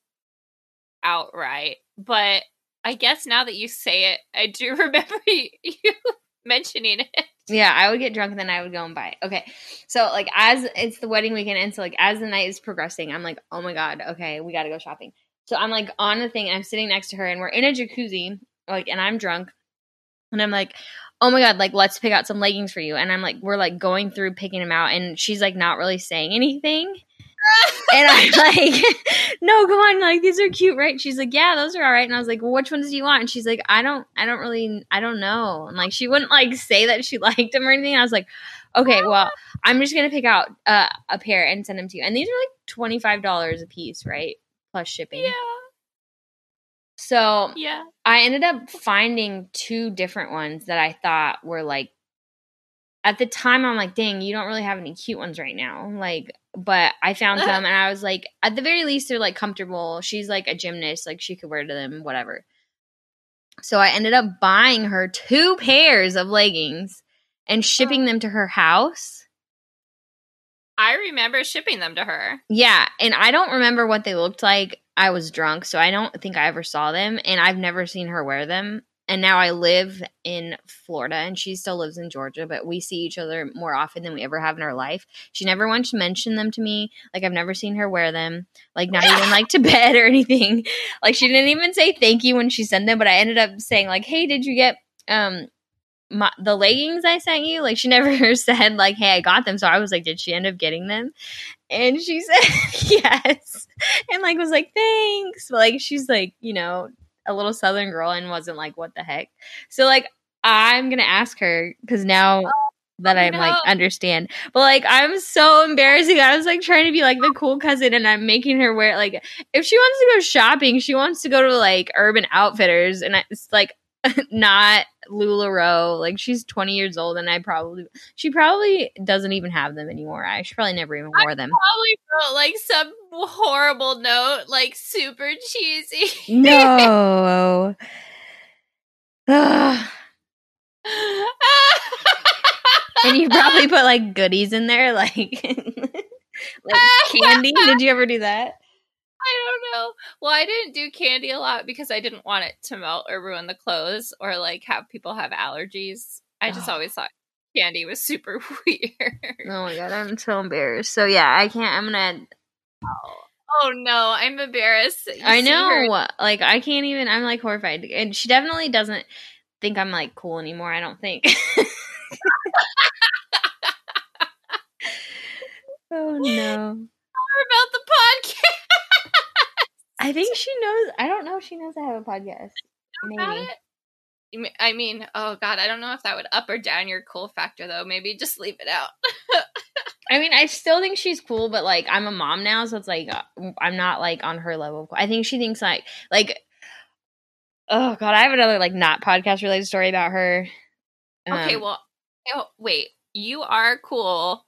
outright, but I guess now that you say it, I do remember you, you mentioning it. Yeah, I would get drunk and then I would go and buy it. Okay. So like as it's the wedding weekend and so like as the night is progressing, I'm like, oh my God, okay, we gotta go shopping. So I'm like on the thing and I'm sitting next to her and we're in a jacuzzi, like and I'm drunk. And I'm like, oh my God, like let's pick out some leggings for you. And I'm like, we're like going through picking them out and she's like not really saying anything. And I'm like, no, come on, like these are cute, right? She's like, yeah, those are all right. And I was like, well, which ones do you want? And she's like, I don't, I don't really, I don't know. And like, she wouldn't like say that she liked them or anything. I was like, okay, well, I'm just gonna pick out uh, a pair and send them to you. And these are like twenty five dollars a piece, right? Plus shipping. Yeah, So yeah. I ended up finding two different ones that I thought were like at the time I'm like, dang, you don't really have any cute ones right now. Like, but I found some and I was like, at the very least, they're like comfortable. She's like a gymnast, like she could wear to them, whatever. So I ended up buying her two pairs of leggings and shipping oh. them to her house. I remember shipping them to her. Yeah, and I don't remember what they looked like. I was drunk, so I don't think I ever saw them, and I've never seen her wear them. And now I live in Florida, and she still lives in Georgia, but we see each other more often than we ever have in our life. She never once mentioned them to me. Like I've never seen her wear them, like not even like to bed or anything. Like she didn't even say thank you when she sent them, but I ended up saying like, "Hey, did you get um my, the leggings I sent you. Like she never said like, "Hey, I got them." So I was like, "Did she end up getting them?" And she said yes, and like was like, "Thanks." But like she's like, you know, a little Southern girl, and wasn't like, "What the heck?" So like, I'm gonna ask her because now. Oh, that I'm no. like understand, but like I'm so embarrassing. I was like trying to be like the cool cousin, and I'm making her wear like if she wants to go shopping, she wants to go to like Urban Outfitters, and it's like not LuLaRoe. Like she's 20 years old, and I probably she probably doesn't even have them anymore. I she probably never even wore them. Probably wrote like some horrible note, like super cheesy. No. And you probably put like goodies in there, like like candy. Did you ever do that? I don't know. Well, I didn't do candy a lot because I didn't want it to melt or ruin the clothes or like have people have allergies. I just Oh. always thought candy was super weird. Oh my god, I'm so embarrassed. So yeah, I can't. I'm gonna. Oh no, I'm embarrassed. you I see her- know. Like I can't even. I'm like horrified, and she definitely doesn't think I'm like cool anymore. I don't think. oh no. I think she knows. I don't know if she knows I have a podcast. Maybe. it. You me- I mean, oh god, I don't know if that would up or down your cool factor though. Maybe just leave it out. I mean, I still think she's cool, but like I'm a mom now, so it's like uh, I'm not like on her level. I think she thinks like like. Oh god, I have another like not podcast related story about her. okay, Um, well, oh, wait. You are cool,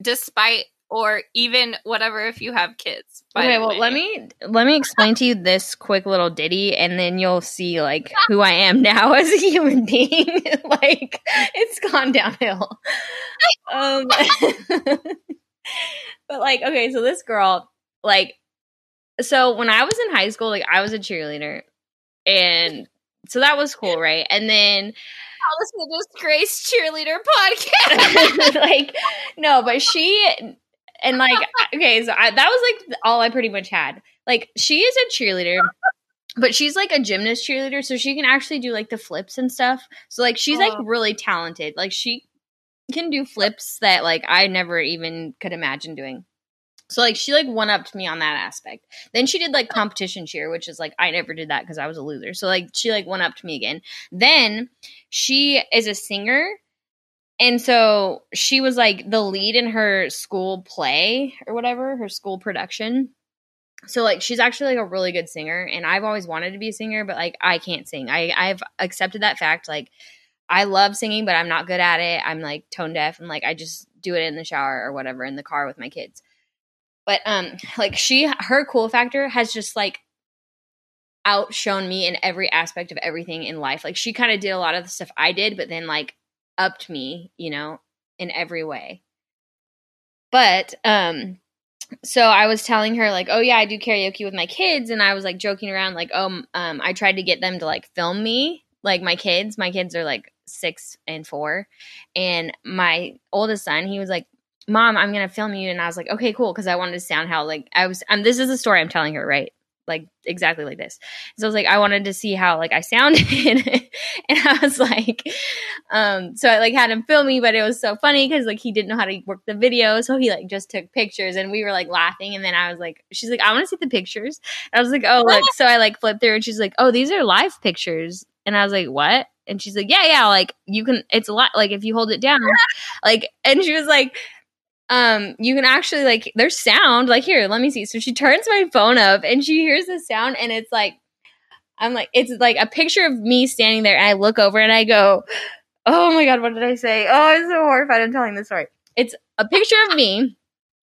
despite or even whatever if you have kids. Okay, the well, way. let me let me explain to you this quick little ditty, and then you'll see like who I am now as a human being. like it's gone downhill. Um, but like, okay, so this girl, like, so when I was in high school, like I was a cheerleader, and so that was cool, right? And then Oh, this is a disgrace cheerleader podcast. like no but she and like okay so I, that was like all i pretty much had. Like she is a cheerleader but she's like a gymnast cheerleader so she can actually do like the flips and stuff. So like she's like Oh. really talented. Like she can do flips that like i never even could imagine doing. So like she like one upped me on that aspect. Then she did like oh. competition cheer which is like i never did that because i was a loser. So like she like one upped me again. Then she is a singer and so she was like the lead in her school play or whatever, her school production. So like she's actually like a really good singer and I've always wanted to be a singer but like I can't sing. I I've accepted that fact like I love singing but I'm not good at it. I'm like tone deaf and like I just do it in the shower or whatever in the car with my kids. But um like she her cool factor has just like outshone me in every aspect of everything in life. Like she kind of did a lot of the stuff I did but then like upped me, you know, in every way. But um so I was telling her like, "Oh yeah, I do karaoke with my kids." And I was like joking around like, "Oh, um I tried to get them to like film me, like my kids. My kids are like 6 and 4." And my oldest son, he was like, "Mom, I'm going to film you." And I was like, "Okay, cool," cuz I wanted to sound how like I was um this is the story I'm telling her, right? Like exactly like this. So I was like, I wanted to see how like I sounded, and I was like, um, so I like had him film me, but it was so funny because like he didn't know how to work the video, so he like just took pictures, and we were like laughing, and then I was like, she's like, I want to see the pictures, and I was like, oh look, so I like flipped through, and she's like, oh these are live pictures, and I was like, what? And she's like, yeah, yeah, like you can, it's a lot, like if you hold it down, like, and she was like, um, you can actually like there's sound. Like here, let me see. So she turns my phone up and she hears the sound, and it's like I'm like it's like a picture of me standing there, and I look over and I go, Oh my god, what did I say? Oh, I'm so horrified. I'm telling this story. It's a picture of me.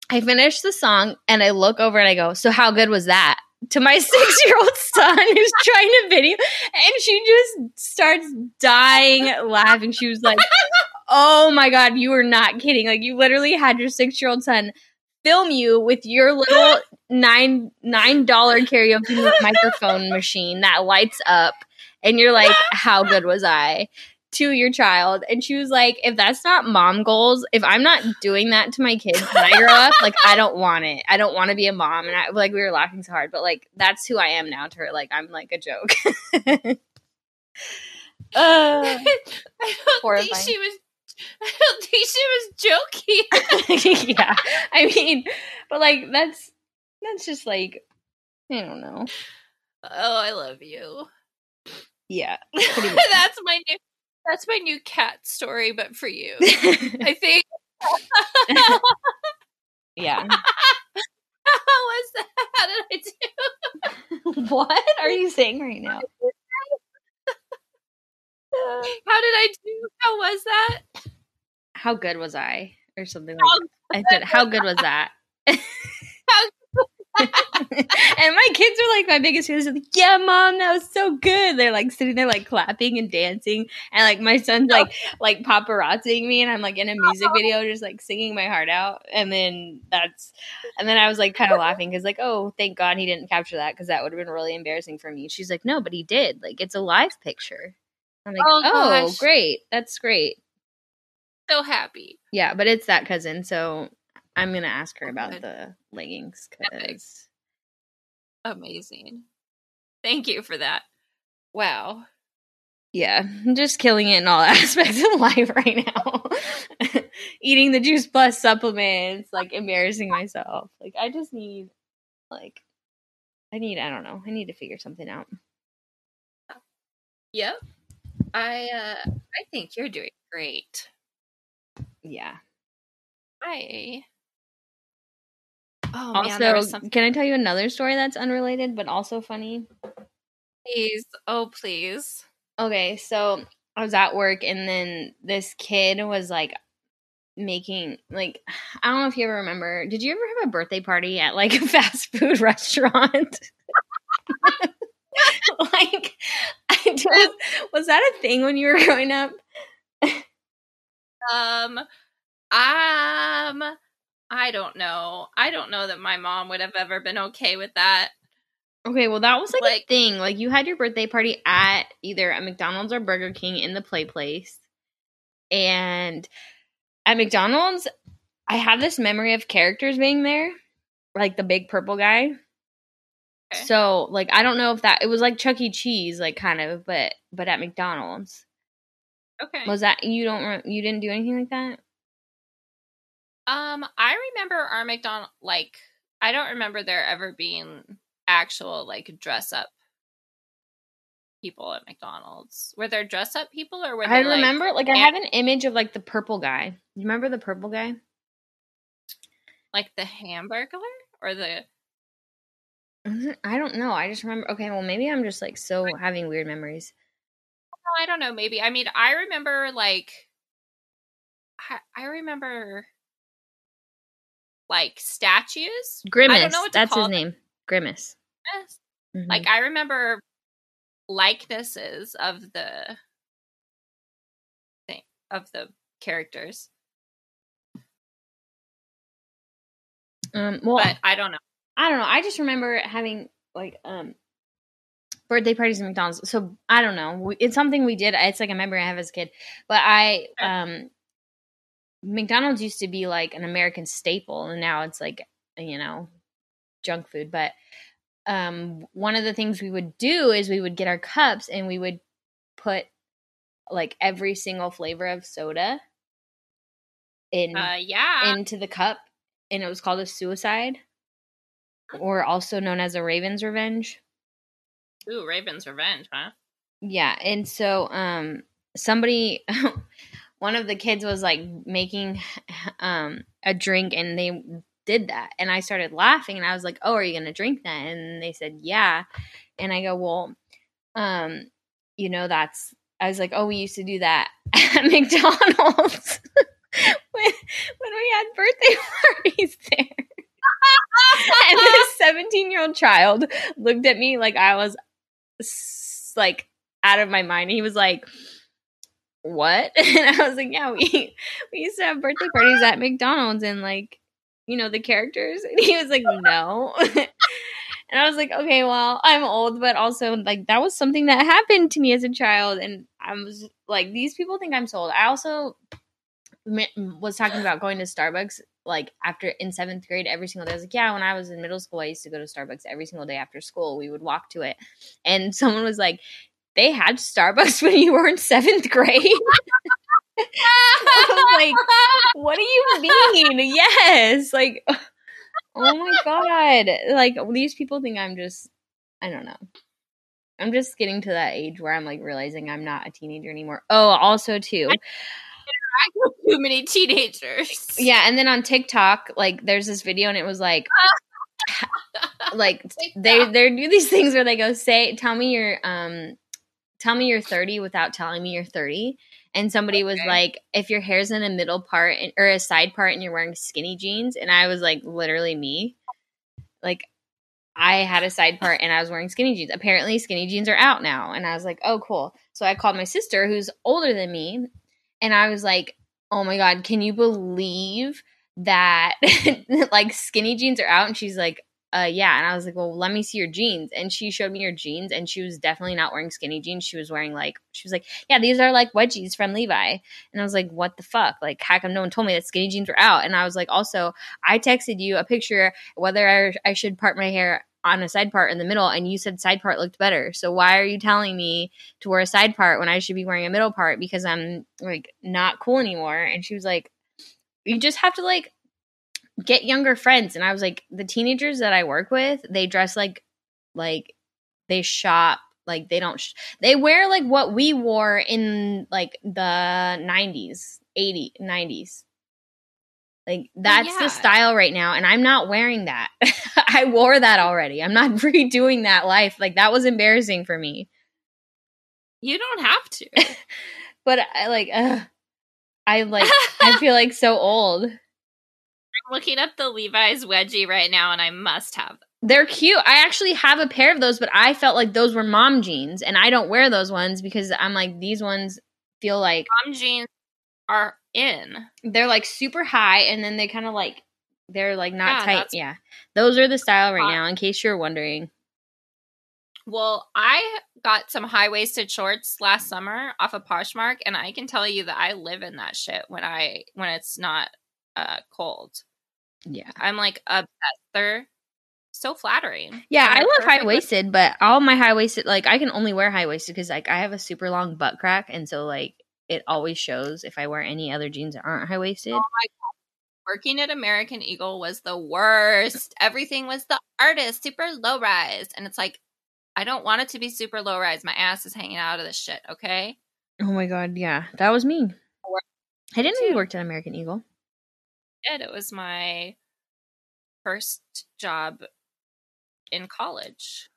I finish the song and I look over and I go, "So how good was that?" To my six year old son who's trying to video, and she just starts dying laughing. She was like, "Oh my god, you were not kidding! Like you literally had your six year old son film you with your little nine nine dollar karaoke microphone machine that lights up, and you're like, how good was I?" To your child, and she was like, "If that's not mom goals, if I'm not doing that to my kids when I grow up, like I don't want it. I don't want to be a mom." And I like we were laughing so hard, but like that's who I am now to her. Like I'm like a joke. uh, I don't horrifying. think she was. I don't think she was joking. yeah, I mean, but like that's that's just like I don't know. Oh, I love you. Yeah, that's my new. That's my new cat story, but for you. I think. yeah. How was that? How did I do? what are you saying right now? How did I do? How was that? How good was I, or something like? I said, "How good was that?" and my kids are like my biggest fans. They're like, "Yeah, mom, that was so good." They're like sitting there like clapping and dancing, and like my son's like like paparazziing me, and I'm like in a music video, just like singing my heart out. And then that's, and then I was like kind of laughing because like, oh, thank God he didn't capture that because that would have been really embarrassing for me. She's like, no, but he did. Like it's a live picture. I'm like, Oh, oh, great, that's great. so happy. Yeah, but it's that cousin, so I'm gonna ask her oh, about Good. the leggings because Amazing. Thank you for that. Wow. yeah, I'm just killing it in all aspects of life right now. Eating the Juice Plus supplements, like embarrassing myself. Like I just need, like, I need, I don't know, I need to figure something out. Yep. I uh I think you're doing great. Yeah. I Oh man, there also, was something can I tell you another story that's unrelated but also funny? please. Oh please. Okay, so I was at work and then this kid was like making like I don't know if you ever remember. Did you ever have a birthday party at like a fast food restaurant? like I just, was that a thing when you were growing up? Um um I don't know. I don't know that my mom would have ever been okay with that. Okay, well that was like, a Like- thing. Like you had your birthday party at either a McDonald's or Burger King in the play place. And at McDonald's, I have this memory of characters being there, like the big purple guy. Okay. So, like I don't know if that it was like Chuck E. Cheese, like kind of, but but at McDonald's. Okay. Was that you don't you didn't do anything like that? Um, I remember our McDonald like I don't remember there ever being actual like dress up people at McDonald's. Were there dress up people or were they I remember like I have an image of like the purple guy. You remember the purple guy? like the hamburger or the I don't know. I just remember. Okay, well, maybe I'm just like so having weird memories. I don't know, maybe. I mean, I remember like I, I remember like statues. Grimace. know what to that's his them. name. Grimace. Yes. Mhm. Like I remember likenesses of the thing of the characters, um, well, but I don't know. I don't know. I just remember having like um birthday parties at McDonald's. So I don't know. It's something we did. It's like a memory I have as a kid. But I um McDonald's used to be like an American staple, and now it's like you know junk food. But um one of the things we would do is we would get our cups and we would put like every single flavor of soda in Uh, yeah. into the cup and it was called a suicide or also known as a raven's revenge Ooh, Raven's Revenge, huh? yeah and so um somebody one of the kids was like making um a drink and they did that and i started laughing and i was like oh are you gonna drink that and they said yeah and i go well um you know that's I was like, oh, we used to do that at McDonald's when when we had birthday parties there. and this 17 year old child looked at me like I was like out of my mind. He was like, "What?" And I was like, "Yeah, we we used to have birthday parties at McDonald's and like, you know, the characters." And he was like, "No." And I was like, okay, well, I'm old, but also like that was something that happened to me as a child, and I was like, these people think I'm so old. I also was talking about going to Starbucks like after in seventh grade every single day. I was like, yeah, when I was in middle school, I used to go to Starbucks every single day after school. We would walk to it, and someone was like, they had Starbucks when you were in seventh grade. Like, what do you mean? Yes, like oh my god like these people think i'm just i don't know i'm just getting to that age where i'm like realizing i'm not a teenager anymore oh also too too many teenagers. yeah and then on tiktok like there's this video and it was like like they they do these things where they go say tell me you're um tell me you're 30 without telling me you're 30 and somebody was like if your hair's in a middle part and, or a side part and you're wearing skinny jeans and i was like literally me. Like i had a side part and i was wearing skinny jeans. Apparently skinny jeans are out now. And i was like oh cool. So i called my sister who's older than me and i was like oh my god can you believe that like skinny jeans are out? And she's like uh yeah. And i was like well let me see your jeans. And she showed me her jeans and she was definitely not wearing skinny jeans. She was wearing like she was like yeah these are like wedgies from levi. And i was like what the fuck? Like how come no one told me that skinny jeans were out? And i was like also i texted you a picture whether i, I should part my hair on a side part in the middle and you said side part looked better. So why are you telling me to wear a side part when i should be wearing a middle part? Because i'm like not cool anymore. And she was like you just have to like get younger friends. And i was like the teenagers that i work with they dress like like they shop like they don't sh- they wear like what we wore in like the 90s 80 90s like that's yeah. the style right now and i'm not wearing that i wore that already i'm not redoing that life like that was embarrassing for me You don't have to. but i like ugh, i like i feel like so old I'm looking up the Levi's wedgie right now, and I must have them. They're cute. I actually have a pair of those, but I felt like those were mom jeans, and I don't wear those ones because I'm like these ones feel like Mom jeans are in. they're like super high, and then they kind of like they're like not Yeah, tight. Yeah, those are the style right Hot. now. In case you're wondering, Well, I got some high waisted shorts last summer off of Poshmark, and I can tell you that I live in that shit when I when it's not uh cold. yeah, I'm like obsessed. They're so flattering. yeah. I love high waisted, but all my high waisted like I can only wear high waisted because like I have a super long butt crack, and so like it always shows if I wear any other jeans that aren't high waisted. Working at American Eagle was the worst. Everything was the artist, super low rise, and it's like I don't want it to be super low rise. My ass is hanging out of this shit. Okay. Oh my god, yeah, that was me. I didn't know you worked at American Eagle. did. It was my first job in college.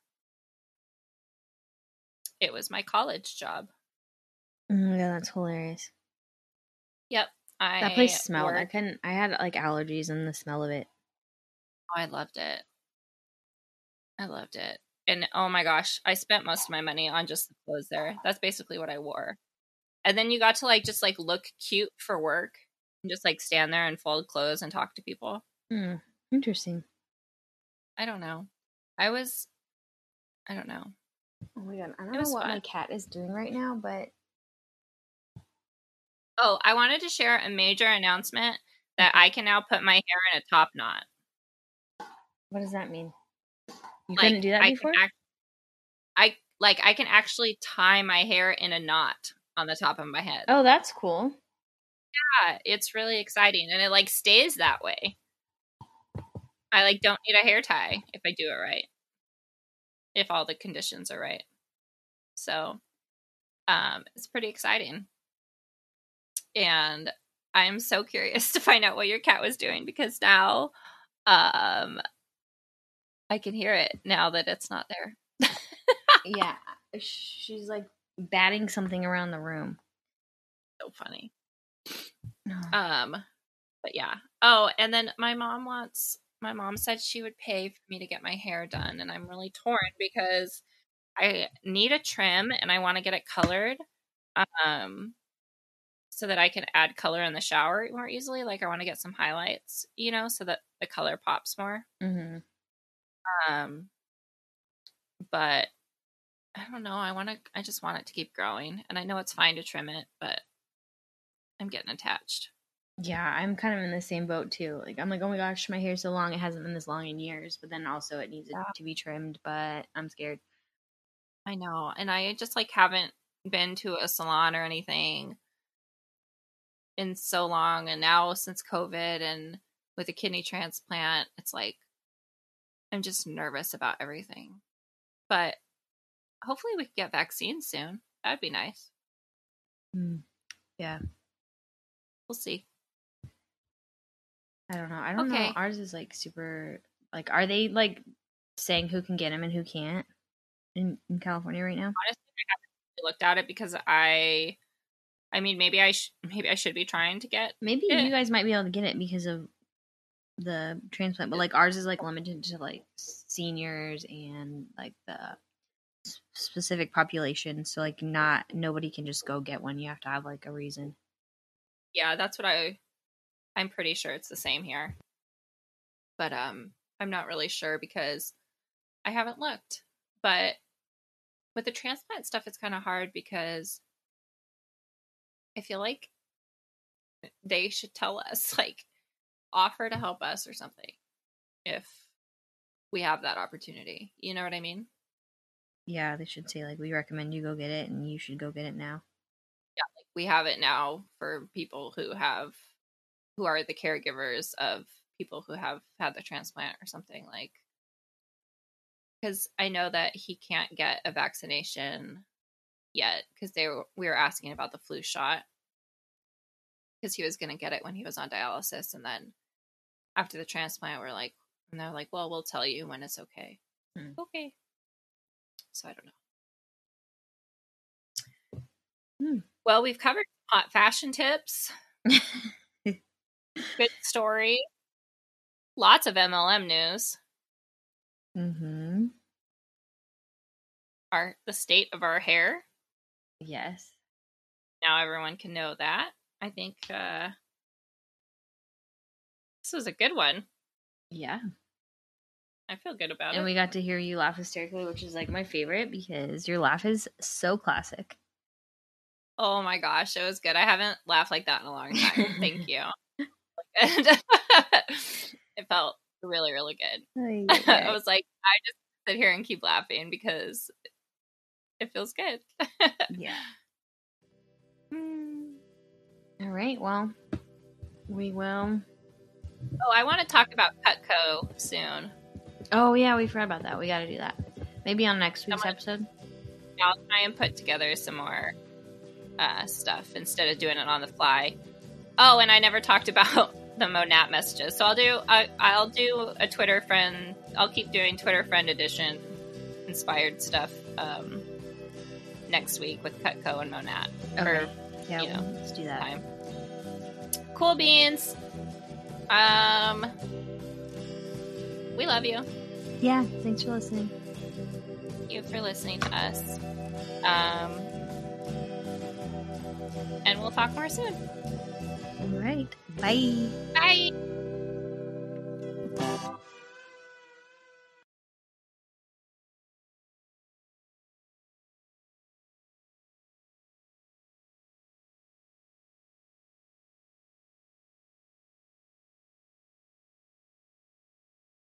It was my college job. Oh yeah, that's hilarious. Yep. I That place smelled. I couldn't. I had like allergies in the smell of it. Oh, I loved it. I loved it. And oh my gosh, I spent most of my money on just the clothes there. That's basically what I wore. And then you got to like just like look cute for work and just like stand there and fold clothes and talk to people. Hmm. Interesting. I don't know. I was I don't know. Oh my god, I don't know what my cat is doing right now, but Oh, I wanted to share a major announcement that I can now put my hair in a top knot. what does that mean? You Like, couldn't do that I before. Act- I like I can actually tie my hair in a knot on the top of my head. oh, that's cool. Yeah, it's really exciting and it like stays that way. I like don't need a hair tie if I do it right. If all the conditions are right. So, um it's pretty exciting. And I'm so curious to find out what your cat was doing because now um I can hear it now that it's not there. yeah, she's like batting something around the room. So funny. Um, but yeah. Oh, and then my mom wants. My mom said she would pay for me to get my hair done, and I'm really torn because I need a trim and I want to get it colored, um, so that I can add color in the shower more easily. Like I want to get some highlights, you know, so that the color pops more. hmm Um, but I don't know. I want to. I just want it to keep growing, and I know it's fine to trim it, but I'm getting attached. Yeah, I'm kind of in the same boat too. Like I'm like, oh my gosh, my hair's so long. It hasn't been this long in years. But then also it needs it Yeah. to be trimmed. But I'm scared. I know. And I just like haven't been to a salon or anything in so long. And now since COVID and with a kidney transplant, it's like I'm just nervous about everything. But hopefully we can get vaccines soon. That'd be nice. Mm. Yeah, We'll see. I don't know. I don't Okay. know. Ours is like super. Like, are they like saying who can get them and who can't in, in California right now? Honestly, I haven't looked at it because I I mean maybe I sh- maybe I should be trying to get Maybe Yeah. you guys might be able to get it because of the transplant, but like ours is like limited to like seniors and like the specific population. So like not nobody can just go get one. You have to have like a reason. yeah, that's what I I'm pretty sure it's the same here. But um I'm not really sure because I haven't looked. But with the transplant stuff it's kind of hard because I feel like they should tell us like offer to mm. help us or something if we have that opportunity. You know what I mean? Yeah, they should say like we recommend you go get it and you should go get it now. like we have it now for people who have who are the caregivers of people who have had the transplant or something like because i know that he can't get a vaccination yet because they were we were asking about the flu shot. Because he was going to get it when he was on dialysis and then after the transplant we're like and they're like well we'll tell you when it's okay. Hmm. okay. So i don't know. Hmm. well we've covered hot fashion tips. Good story. Lots of mlm news. Mm-hmm. our the state of our hair Yes. now everyone can know that. I think uh this was a good one. Yeah. i feel good about And it. And we got to hear you laugh hysterically, which is like my favorite because your laugh is so classic. oh my gosh it was good. I haven't laughed like that in a long time. Thank you. And it felt really really good. I was like i just sit here and keep laughing because it feels good yeah. All right. Well, we will. oh i want to talk about cutco soon Oh yeah, we forgot about that. We got to do that. Maybe on next week's episode. I'll try and put together some more uh, stuff instead of doing it on the fly. Oh, and I never talked about the Monat messages, so I'll do I, I'll do a Twitter friend. I'll keep doing Twitter friend edition inspired stuff um, next week with Cutco and Monat. Okay. Or Yeah, you know, let's do that. time. Cool beans. Um, we love you. Yeah. Thanks for listening. Thank you for listening to us. Um, and we'll talk more soon. All right. Bye. Bye.